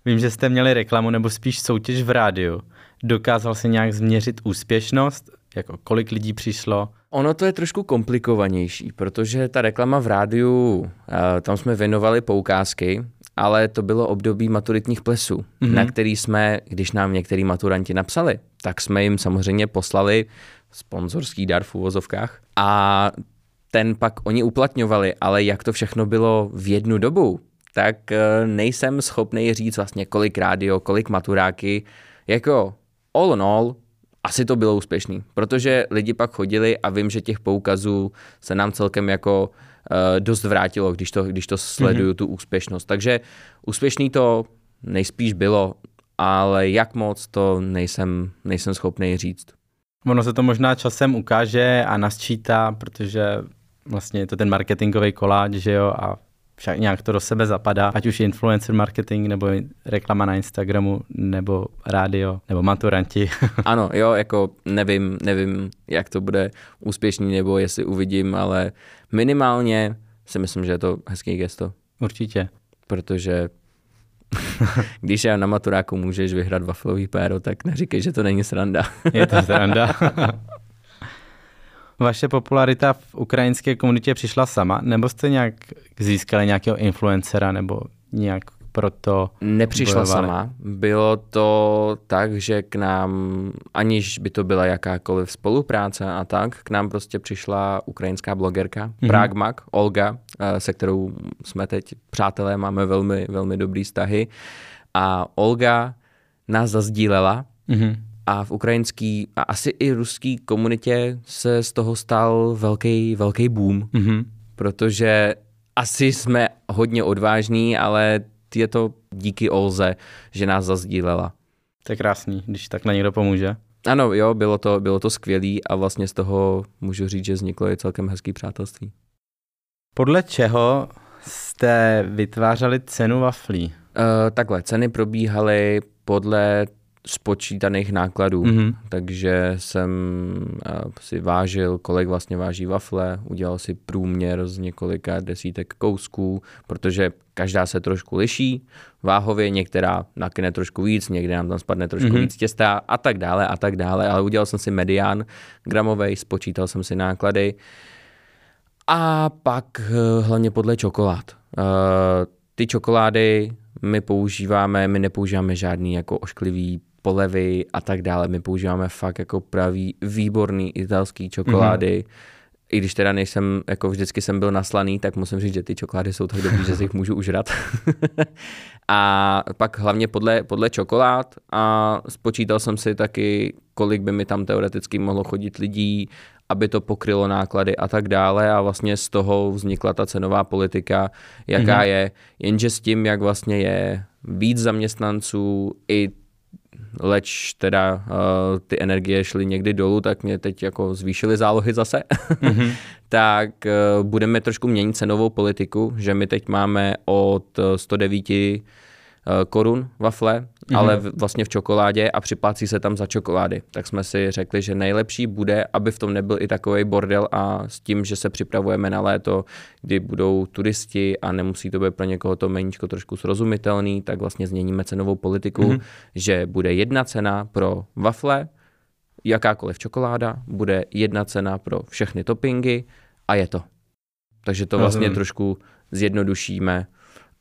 Vím, že jste měli reklamu nebo spíš soutěž v rádiu. Dokázal si nějak změřit úspěšnost? Jako kolik lidí přišlo?
Ono to je trošku komplikovanější, protože ta reklama v rádiu, eh, tam jsme věnovali poukázky, ale to bylo období maturitních plesů, mm-hmm. na který jsme, když nám některý maturanti napsali, tak jsme jim samozřejmě poslali sponzorský dar v uvozovkách a ten pak oni uplatňovali, ale jak to všechno bylo v jednu dobu, tak eh, nejsem schopný říct vlastně kolik rádio, kolik maturáky, jako all in all, asi to bylo úspěšný, protože lidi pak chodili a vím, že těch poukazů se nám celkem jako uh, dost vrátilo, když to, když to sleduju, mm-hmm. tu úspěšnost. Takže úspěšný to nejspíš bylo, ale jak moc to nejsem, nejsem schopný říct.
Ono se to možná časem ukáže a nasčítá, protože vlastně je to ten marketingový koláč, že jo, a však nějak to do sebe zapadá, ať už influencer marketing, nebo reklama na Instagramu, nebo rádio, nebo maturanti.
ano, jo, jako nevím, nevím, jak to bude úspěšný, nebo jestli uvidím, ale minimálně si myslím, že je to hezký gesto.
Určitě.
Protože Když já na maturáku můžeš vyhrát waflový péro, tak neříkej, že to není sranda.
Je to sranda. Vaše popularita v ukrajinské komunitě přišla sama, nebo jste nějak získali nějakého influencera, nebo nějak proto
Nepřišla
bojovali?
sama. Bylo to tak, že k nám, aniž by to byla jakákoliv spolupráce a tak, k nám prostě přišla ukrajinská blogerka, mm-hmm. Pragmak, Olga, eh, se kterou jsme teď přátelé, máme velmi, velmi dobrý vztahy. A Olga nás zazdílela
Mm-hmm.
A v ukrajinský a asi i ruský komunitě se z toho stal velký, velký boom,
Mm-hmm.
protože asi jsme hodně odvážní, ale je to díky Olze, že nás zazdílela.
To je krásný, když takhle někdo pomůže.
Ano, jo, bylo to, bylo to skvělý a vlastně z toho můžu říct, že vzniklo i celkem hezký přátelství.
Podle čeho jste vytvářeli cenu waflí?
Uh, takhle, ceny probíhaly podle spočítaných nákladů,
Mhm.
takže jsem uh, si vážil, kolik vlastně váží wafle, udělal si průměr z několika desítek kousků, protože každá se trošku liší, váhově některá nakyne trošku víc, někde nám tam spadne trošku
Mhm.
víc těsta a tak dále a tak dále, ale udělal jsem si medián gramovej, spočítal jsem si náklady a pak eh, hlavně podle čokolád. Eh, Ty čokolády my používáme, my nepoužíváme žádný jako ošklivý polevy a tak dále. My používáme fakt jako pravý výborný italský čokolády. Mm-hmm. I když teda nejsem, jako vždycky jsem byl naslaný, tak musím říct, že ty čokolády jsou tak dobrý, že si jich můžu užrat. a pak hlavně podle, podle čokolád a spočítal jsem si taky, kolik by mi tam teoreticky mohlo chodit lidí, aby to pokrylo náklady a tak dále a vlastně z toho vznikla ta cenová politika, jaká mm-hmm. je, jenže s tím, jak vlastně je víc zaměstnanců i leč teda uh, ty energie šly někdy dolů, tak mě teď jako zvýšily zálohy zase, mm-hmm. tak uh, budeme trošku měnit cenovou politiku, že my teď máme od 109 uh, korun wafle, mm-hmm. ale v, vlastně v čokoládě a připlácí se tam za čokolády. Tak jsme si řekli, že nejlepší bude, aby v tom nebyl i takový bordel a s tím, že se připravujeme na léto, kdy budou turisti a nemusí to být pro někoho to meníčko trošku srozumitelný, tak vlastně změníme cenovou politiku, mm-hmm. že bude jedna cena pro wafle, jakákoliv čokoláda, bude jedna cena pro všechny toppingy a je to. Takže to vlastně
Rozumím.
trošku zjednodušíme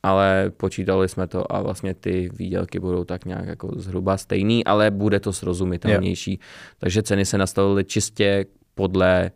ale počítali jsme to a vlastně ty výdělky budou tak nějak jako zhruba stejný, ale bude to srozumitelnější. Jo. Takže ceny se nastavily čistě podle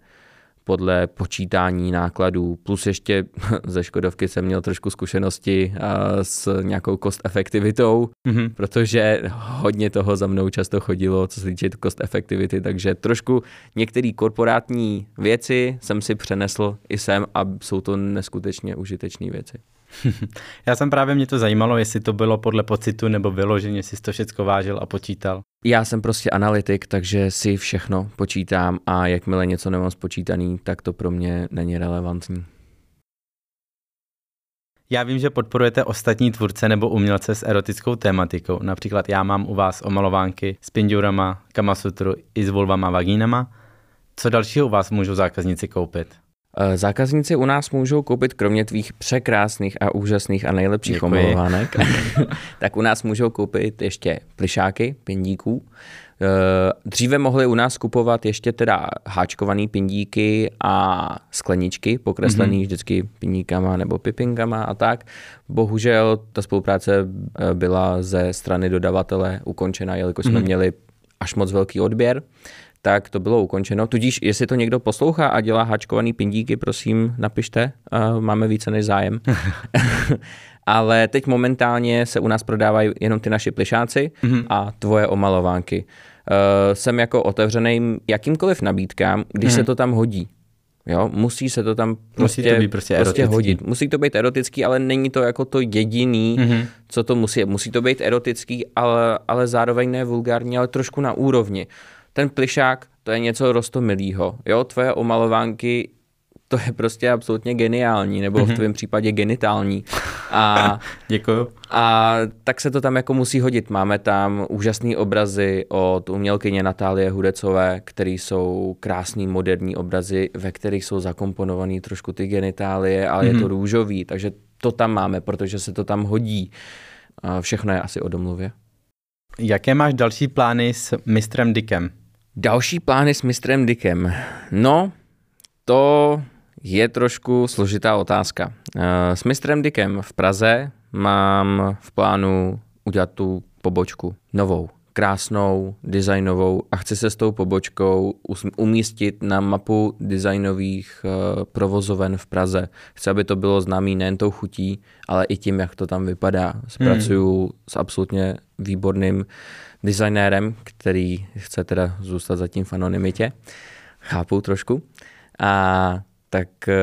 podle počítání nákladů, plus ještě ze Škodovky jsem měl trošku zkušenosti s nějakou cost efektivitou, mm-hmm. protože hodně toho za mnou často chodilo, co se týče cost efektivity, takže trošku některé korporátní věci jsem si přenesl i sem a jsou to neskutečně užitečné věci.
Já jsem právě mě to zajímalo, jestli to bylo podle pocitu nebo vyloženě, jestli jsi to všechno vážil a počítal.
Já jsem prostě analytik, takže si všechno počítám a jakmile něco nemám spočítaný, tak to pro mě není relevantní.
Já vím, že podporujete ostatní tvůrce nebo umělce s erotickou tématikou. Například já mám u vás omalovánky s pindurama, kamasutru i s vulvama vagínama. Co dalšího u vás můžou zákazníci koupit?
Zákazníci u nás můžou koupit kromě tvých překrásných a úžasných a nejlepších Děkuji. omalovánek, tak u nás můžou koupit ještě plišáky, pindíků. Dříve mohli u nás kupovat ještě teda háčkovaný pindíky a skleničky, pokreslený mm-hmm. vždycky pindíkama nebo pipinkama a tak. Bohužel ta spolupráce byla ze strany dodavatele ukončena, jelikož mm-hmm. jsme měli až moc velký odběr tak to bylo ukončeno. Tudíž, jestli to někdo poslouchá a dělá háčkovaný pindíky, prosím, napište, uh, máme více než zájem. Ale teď momentálně se u nás prodávají jenom ty naši plišáci mm-hmm. a tvoje omalovánky. Uh, jsem jako otevřený jakýmkoliv nabídkám, když mm-hmm. se to tam hodí. Jo, musí se to tam prostě,
musí to být prostě,
prostě hodit. Musí to být erotický, ale není to jako to jediný, mm-hmm. co to musí. Musí to být erotický, ale, ale zároveň ne vulgární, ale trošku na úrovni ten plišák, to je něco rostomilýho. Jo, tvoje omalovánky, to je prostě absolutně geniální, nebo mm-hmm. v tvém případě genitální. A,
Děkuju.
A tak se to tam jako musí hodit. Máme tam úžasné obrazy od umělkyně Natálie Hudecové, které jsou krásný moderní obrazy, ve kterých jsou zakomponované trošku ty genitálie, ale mm-hmm. je to růžový, takže to tam máme, protože se to tam hodí. všechno je asi o domluvě.
Jaké máš další plány s mistrem Dickem?
Další plány s mistrem Dickem? No, to je trošku složitá otázka. Eh, s mistrem Dickem v Praze mám v plánu udělat tu pobočku novou, krásnou, designovou a chci se s tou pobočkou umístit na mapu designových uh, provozoven v Praze. Chci, aby to bylo známý nejen tou chutí, ale i tím, jak to tam vypadá. Zpracuju hmm. s absolutně výborným designérem, který chce teda zůstat zatím v anonymitě. Chápu trošku. A tak uh,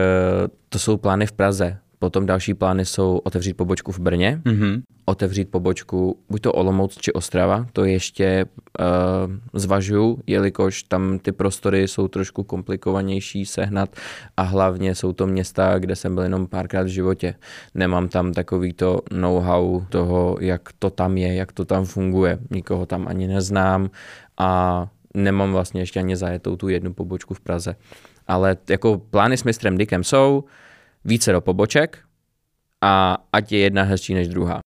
to jsou plány v Praze. Potom další plány jsou otevřít pobočku v Brně, mm-hmm. otevřít pobočku buď to Olomouc či Ostrava, to ještě uh, zvažuju, jelikož tam ty prostory jsou trošku komplikovanější sehnat a hlavně jsou to města, kde jsem byl jenom párkrát v životě. Nemám tam takový to know-how toho, jak to tam je, jak to tam funguje. Nikoho tam ani neznám a nemám vlastně ještě ani zajetou tu jednu pobočku v Praze. Ale jako plány s mistrem Dickem jsou, více do poboček a ať je jedna hezčí než druhá.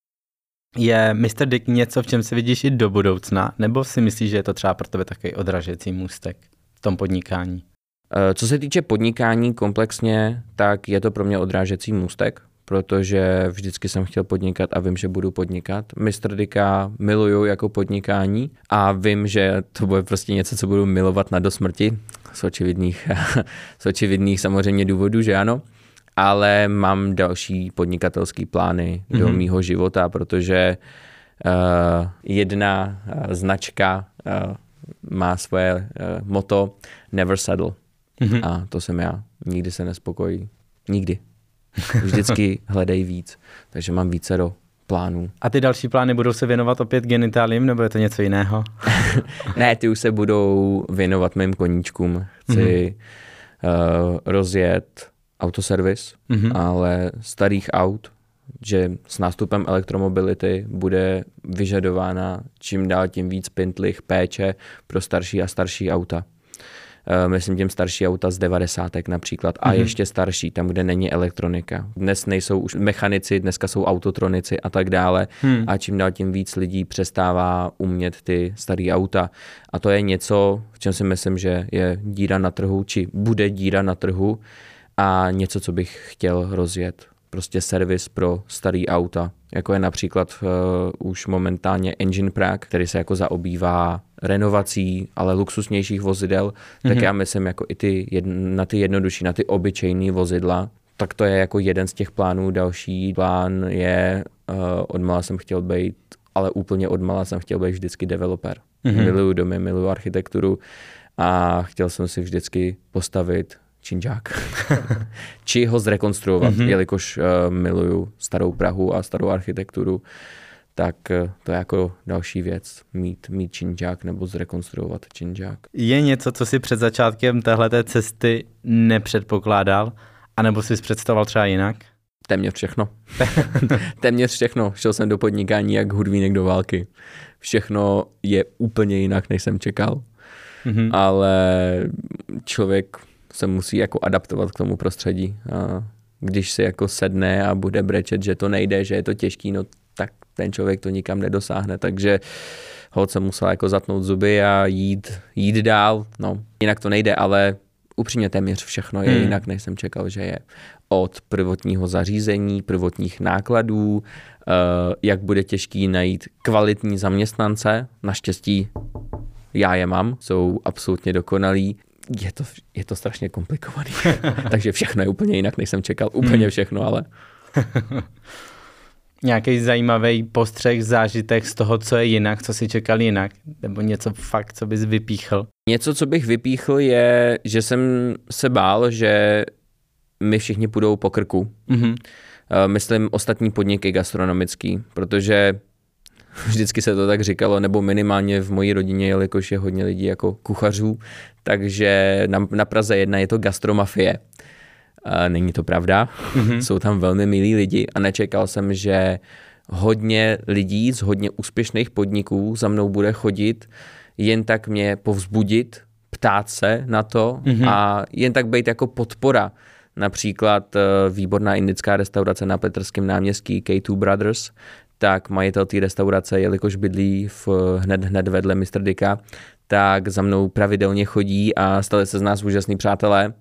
Je Mr. Dick něco, v čem si vidíš i do budoucna, nebo si myslíš, že je to třeba pro tebe takový odražecí můstek v tom podnikání?
Eh, co se týče podnikání komplexně, tak je to pro mě odrážecí můstek, protože vždycky jsem chtěl podnikat a vím, že budu podnikat. Mr. Dicka miluju jako podnikání a vím, že to bude prostě něco, co budu milovat na dosmrti, z očividných, z očividných samozřejmě důvodů, že ano ale mám další podnikatelské plány mm-hmm. do mhm. mýho života, protože uh, jedna uh, značka uh, má svoje uh, moto Never settle. Mm-hmm. A to jsem já. Nikdy se nespokojí. Nikdy. Vždycky hledej víc. Takže mám více do plánů.
A ty další plány budou se věnovat opět genitálím, nebo je to něco jiného?
ne, ty už se budou věnovat mým koníčkům. Chci mm-hmm. uh, rozjet autoservis, mm-hmm. ale starých aut, že s nástupem elektromobility bude vyžadována čím dál tím víc pintlich péče pro starší a starší auta. Uh, myslím tím starší auta z 90. například a mm-hmm. ještě starší, tam, kde není elektronika. Dnes nejsou už mechanici, dneska jsou autotronici a tak dále hmm. a čím dál tím víc lidí přestává umět ty staré auta. A to je něco, v čem si myslím, že je díra na trhu, či bude díra na trhu, a něco, co bych chtěl rozjet. Prostě servis pro starý auta, jako je například uh, už momentálně Engine Prague, který se jako zaobývá renovací, ale luxusnějších vozidel, mm-hmm. tak mhm. já myslím jako i ty jedn, na ty jednodušší, na ty obyčejné vozidla, tak to je jako jeden z těch plánů. Další plán je, uh, odmala jsem chtěl být, ale úplně odmala jsem chtěl být vždycky developer. Mm-hmm. Miluju domy, miluju architekturu a chtěl jsem si vždycky postavit činžák. Či ho zrekonstruovat, mm-hmm. jelikož uh, miluju starou Prahu a starou architekturu, tak uh, to je jako další věc, mít, mít činžák nebo zrekonstruovat činžák.
Je něco, co si před začátkem téhleté cesty nepředpokládal, anebo si představoval třeba jinak?
Téměř všechno. Téměř všechno. Šel jsem do podnikání jak hudvínek do války. Všechno je úplně jinak, než jsem čekal. Mm-hmm. Ale člověk se musí jako adaptovat k tomu prostředí. A když si jako sedne a bude brečet, že to nejde, že je to těžký, no tak ten člověk to nikam nedosáhne, takže hod se musel jako zatnout zuby a jít, jít dál, no jinak to nejde, ale upřímně téměř všechno je hmm. jinak, než jsem čekal, že je. Od prvotního zařízení, prvotních nákladů, uh, jak bude těžký najít kvalitní zaměstnance, naštěstí já je mám, jsou absolutně dokonalí je to, je to strašně komplikovaný. Takže všechno je úplně jinak, než jsem čekal. Úplně hmm. všechno, ale...
Nějaký zajímavý postřeh, zážitek z toho, co je jinak, co si čekal jinak, nebo něco fakt, co bys vypíchl?
Něco, co bych vypíchl, je, že jsem se bál, že my všichni půjdou po krku. Mm-hmm. Myslím ostatní podniky gastronomický, protože vždycky se to tak říkalo, nebo minimálně v mojí rodině, jelikož je hodně lidí jako kuchařů, takže na, na Praze jedna je to gastromafie. A není to pravda, mm-hmm. jsou tam velmi milí lidi a nečekal jsem, že hodně lidí z hodně úspěšných podniků za mnou bude chodit, jen tak mě povzbudit, ptát se na to mm-hmm. a jen tak být jako podpora. Například uh, výborná indická restaurace na Petrském náměstí K2 Brothers, tak majitel té restaurace, jelikož bydlí v, hned, hned vedle Mr. Dicka, tak za mnou pravidelně chodí a stali se z nás úžasní přátelé.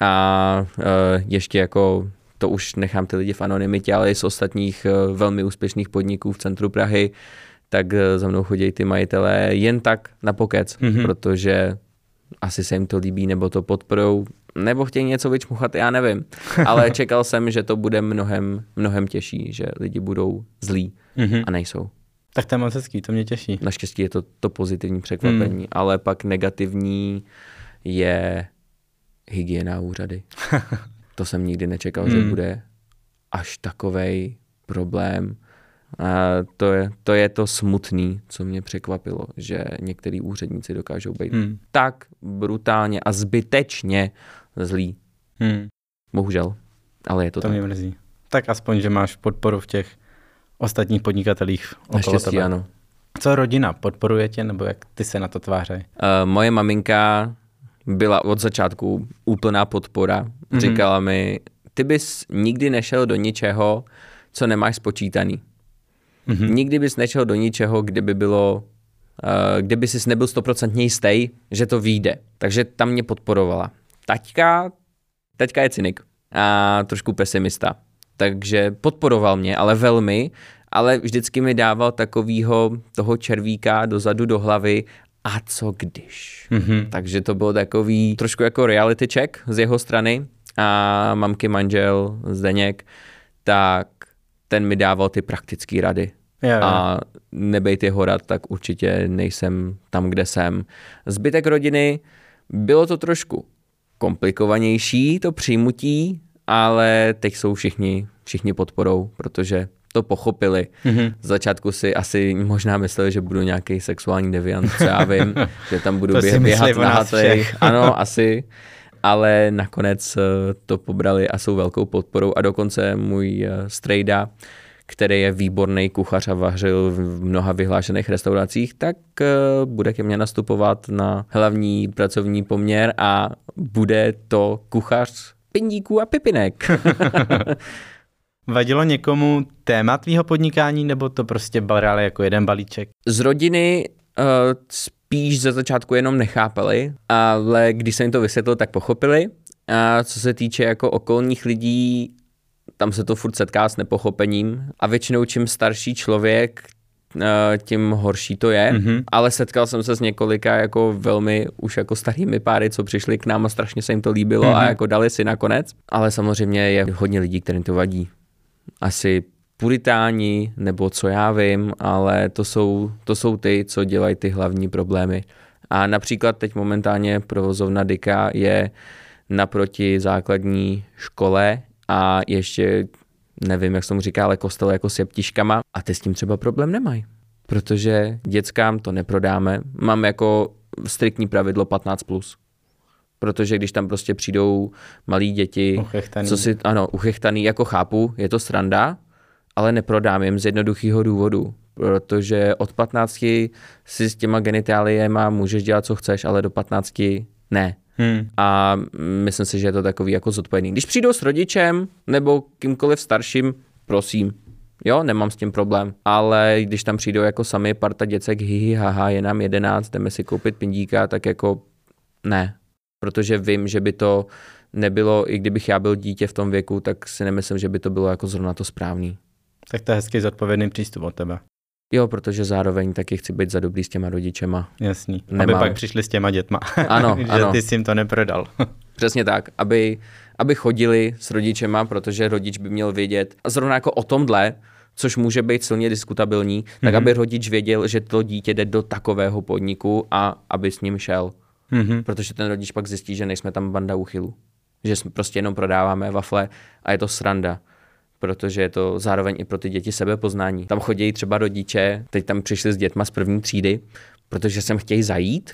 A uh, ještě jako to už nechám ty lidi v anonymitě, ale i z ostatních uh, velmi úspěšných podniků v centru Prahy, tak uh, za mnou chodí ty majitelé jen tak na pokec, mm-hmm. protože asi se jim to líbí, nebo to podporou, nebo chtějí něco vyčmuchat, já nevím. Ale čekal jsem, že to bude mnohem, mnohem těžší, že lidi budou zlí mm-hmm. a nejsou.
Tak to je moc hezký, to mě těší.
Naštěstí je to to pozitivní překvapení, mm. ale pak negativní je hygiena úřady. to jsem nikdy nečekal, mm. že hmm. bude až takovej problém. A to, je, to je to smutný, co mě překvapilo, že některý úředníci dokážou být hmm. tak brutálně a zbytečně zlí. Hmm. Bohužel, ale je to,
to
tak.
mě mrzí. Tak aspoň, že máš podporu v těch ostatních podnikatelích okolo
Naštěstí,
tebe.
ano.
Co rodina? Podporuje tě, nebo jak ty se na to tváří? Uh,
moje maminka byla od začátku úplná podpora. Mm-hmm. Říkala mi, ty bys nikdy nešel do ničeho, co nemáš spočítaný. Mm-hmm. Nikdy bys nešel do ničeho, kde by bylo, uh, kde by si nebyl stoprocentně jistý, že to vyjde. Takže tam mě podporovala. Taťka, taťka je cynik a trošku pesimista. Takže podporoval mě, ale velmi, ale vždycky mi dával takovýho toho červíka dozadu do hlavy a co když. Mm-hmm. Takže to bylo takový trošku jako reality check z jeho strany a mamky manžel Zdeněk, tak ten mi dával ty praktické rady. Yeah, yeah. A nebejt jeho rad, tak určitě nejsem tam, kde jsem. Zbytek rodiny, bylo to trošku komplikovanější, to přijmutí, ale teď jsou všichni, všichni podporou, protože to pochopili. Mm-hmm. Z začátku si asi možná mysleli, že budu nějaký sexuální deviant, co já vím, že tam budu běh, běhat na hatech. Ano, asi. Ale nakonec eh, to pobrali a jsou velkou podporou a dokonce můj eh, strejda, který je výborný kuchař a vařil v mnoha vyhlášených restauracích, tak eh, bude ke mně nastupovat na hlavní pracovní poměr a bude to kuchař pindíků a pipinek.
Vadilo někomu téma tvýho podnikání, nebo to prostě brali jako jeden balíček?
Z rodiny uh, spíš ze začátku jenom nechápali, ale když jsem jim to vysvětlil, tak pochopili. A co se týče jako okolních lidí, tam se to furt setká s nepochopením a většinou čím starší člověk, eh, tím horší to je, mm-hmm. ale setkal jsem se s několika jako velmi už jako starými páry, co přišli k nám a strašně se jim to líbilo mm-hmm. a jako dali si nakonec, ale samozřejmě je hodně lidí, kterým to vadí. Asi puritáni, nebo co já vím, ale to jsou, to jsou ty, co dělají ty hlavní problémy. A například teď momentálně provozovna Dika je naproti základní škole a ještě nevím, jak se tomu říká, ale kostel jako s jeptiškama a ty s tím třeba problém nemají. Protože dětskám to neprodáme. Mám jako striktní pravidlo 15+. Plus. Protože když tam prostě přijdou malí děti, uchechtaný. co si, ano, uchechtaný, jako chápu, je to sranda, ale neprodám jim z jednoduchého důvodu. Protože od 15 si s těma genitáliema můžeš dělat, co chceš, ale do 15 ne. Hmm. A myslím si, že je to takový jako zodpovědný. Když přijdou s rodičem nebo kýmkoliv starším, prosím, Jo, nemám s tím problém. Ale když tam přijdou jako sami parta děcek, hihi, haha, je nám jedenáct, jdeme si koupit pindíka, tak jako ne. Protože vím, že by to nebylo, i kdybych já byl dítě v tom věku, tak si nemyslím, že by to bylo jako zrovna to správný.
Tak to je hezký zodpovědný přístup od tebe.
Jo, protože zároveň taky chci být za dobrý s těma rodičema.
Jasný, Nemám. aby pak přišli s těma dětma.
Ano,
že
ano.
ty jsi jim to neprodal.
Přesně tak, aby, aby chodili s rodičema, protože rodič by měl vědět, a zrovna jako o tomhle, což může být silně diskutabilní, mm-hmm. tak mhm. aby rodič věděl, že to dítě jde do takového podniku a aby s ním šel. Mm-hmm. Protože ten rodič pak zjistí, že nejsme tam banda uchylů. Že jsme prostě jenom prodáváme wafle a je to sranda protože je to zároveň i pro ty děti sebepoznání. Tam chodí třeba rodiče, teď tam přišli s dětma z první třídy, protože sem chtějí zajít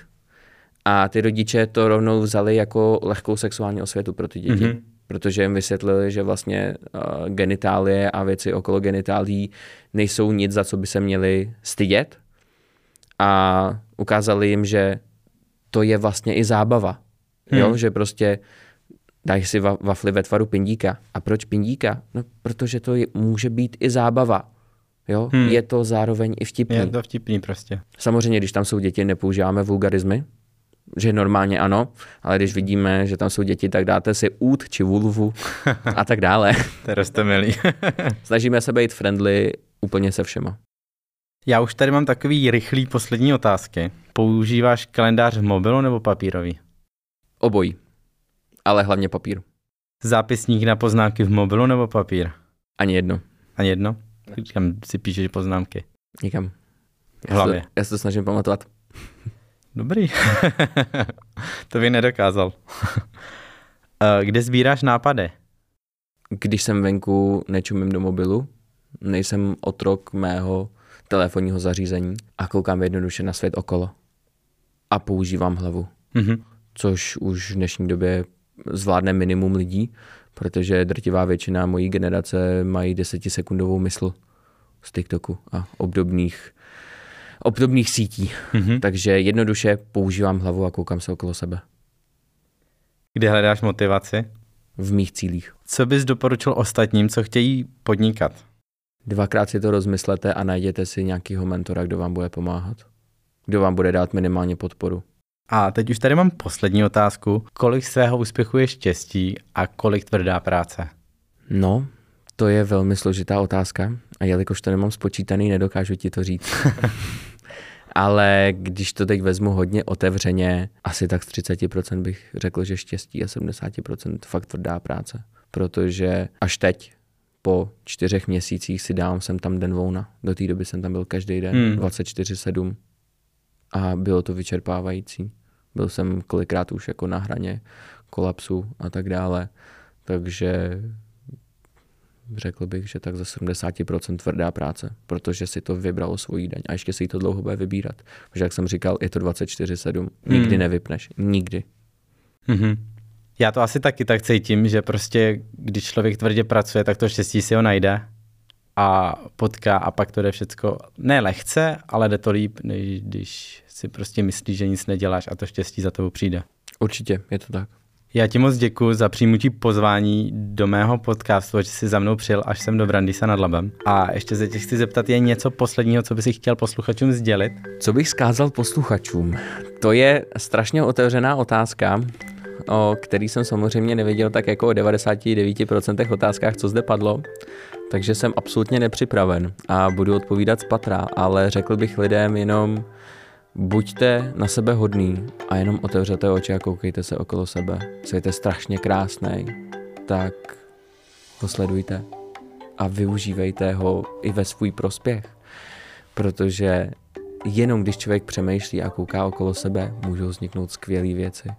a ty rodiče to rovnou vzali jako lehkou sexuální osvětu pro ty děti. Mm-hmm. Protože jim vysvětlili, že vlastně uh, genitálie a věci okolo genitálí nejsou nic, za co by se měli stydět. A ukázali jim, že to je vlastně i zábava. Hmm. Jo, že prostě Dáš si wafly ve tvaru pindíka. A proč pindíka? No, protože to je, může být i zábava. Jo? Hmm. Je to zároveň i vtipný.
Je to vtipný prostě.
Samozřejmě, když tam jsou děti, nepoužíváme vulgarizmy, že normálně ano, ale když vidíme, že tam jsou děti, tak dáte si út či vulvu a tak dále.
Teraz jste milí.
Snažíme se být friendly úplně se všema.
Já už tady mám takový rychlý poslední otázky. Používáš kalendář v mobilu nebo papírový?
Obojí, ale hlavně papír.
Zápisník na poznámky v mobilu nebo papír?
Ani jedno.
Ani jedno? Kam si píšeš poznámky?
Nikam.
V hlavě.
Já se, já se to snažím pamatovat.
Dobrý. to bych nedokázal. Eh, Kde sbíráš nápady?
Když jsem venku, nečumím do mobilu, nejsem otrok mého telefonního zařízení a koukám jednoduše na svět okolo. A používám hlavu,
Mhm.
což už v dnešní době zvládne minimum lidí, protože drtivá většina mojí generace mají desetisekundovou mysl z TikToku a obdobných, obdobných sítí.
Mhm.
Takže jednoduše používám hlavu a koukám se okolo sebe.
Kde hledáš motivaci?
V mých cílích.
Co bys doporučil ostatním, co chtějí podnikat?
Dvakrát si to rozmyslete a najděte si nějakého mentora, kdo vám bude pomáhat. Kdo vám bude dát minimálně podporu.
A teď už tady mám poslední otázku. Kolik svého úspěchu je štěstí a kolik tvrdá práce?
No, to je velmi složitá otázka a jelikož to nemám spočítaný, nedokážu ti to říct. Ale když to teď vezmu hodně otevřeně, asi tak z 30% bych řekl, že štěstí a 70% fakt tvrdá práce. Protože až teď, po čtyřech měsících si dávám sem tam den volna. Do té doby jsem tam byl každý den,
Hmm.
24-7 a bylo to vyčerpávající. Byl jsem kolikrát už jako na hraně kolapsu a tak dále. Takže řekl bych, že tak za 70% tvrdá práce, protože si to vybralo svojí daň a ještě si to dlouho bude vybírat. Protože jak jsem říkal, je to 24-7. Nikdy
Hmm.
nevypneš. Nikdy.
Mhm. Já to asi taky tak cítím, že prostě když člověk tvrdě pracuje, tak to štěstí si ho najde a potká a pak to jde všecko, ne lehce, ale jde to líp, než když si prostě myslíš, že nic neděláš a to štěstí za tebou přijde.
Určitě, je to tak.
Já ti moc děkuji za přijmutí pozvání do mého podcastu, že jsi za mnou přijel až sem do Brandýsa nad Labem. A ještě se tě chci zeptat, je něco posledního, co bys si chtěl posluchačům sdělit?
Co bych skázal posluchačům? To je strašně otevřená otázka, o který jsem samozřejmě nevěděl tak jako o 99% otázkách, co zde padlo. Takže jsem absolutně nepřipraven a budu odpovídat z patra, ale řekl bych lidem jenom buďte na sebe hodný a jenom otevřete oči a koukejte se okolo sebe. Svět je strašně krásný, tak ho sledujte a využívejte ho i ve svůj prospěch, protože jenom když člověk přemýšlí a kouká okolo sebe, můžou vzniknout skvělé věci.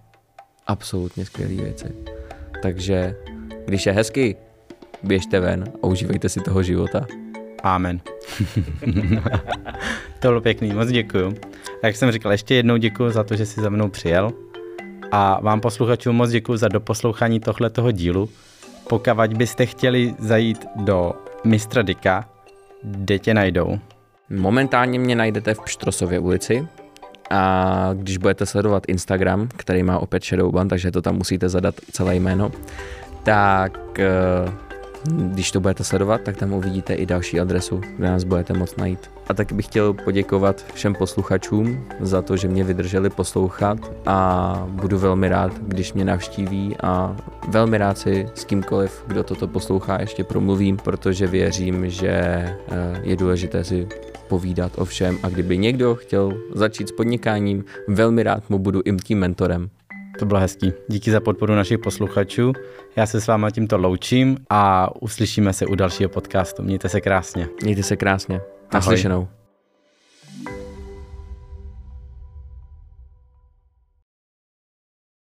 Absolutně skvělé věci. Takže když je hezky, běžte ven a užívejte si toho života.
Amen. to bylo pěkný, moc děkuju. A jak jsem říkal, ještě jednou děkuji za to, že jsi za mnou přijel. A vám posluchačům moc děkuji za doposlouchání tohletoho dílu. Pokud byste chtěli zajít do Mistra Dika, kde tě najdou?
Momentálně mě najdete v Pštrosově ulici a když budete sledovat Instagram, který má opět Shadowban, takže to tam musíte zadat celé jméno, tak eh, když to budete sledovat, tak tam uvidíte i další adresu, kde nás budete moct najít. A tak bych chtěl poděkovat všem posluchačům za to, že mě vydrželi poslouchat a budu velmi rád, když mě navštíví a velmi rád si s kýmkoliv, kdo toto poslouchá, ještě promluvím, protože věřím, že eh, je důležité si povídat o všem a kdyby někdo chtěl začít s podnikáním, velmi rád mu budu i tím mentorem.
To bylo hezký. Díky za podporu našich posluchačů. Já se s váma tímto loučím a uslyšíme se u dalšího podcastu. Mějte se krásně.
Mějte se krásně. Naslyšenou. Ahoj.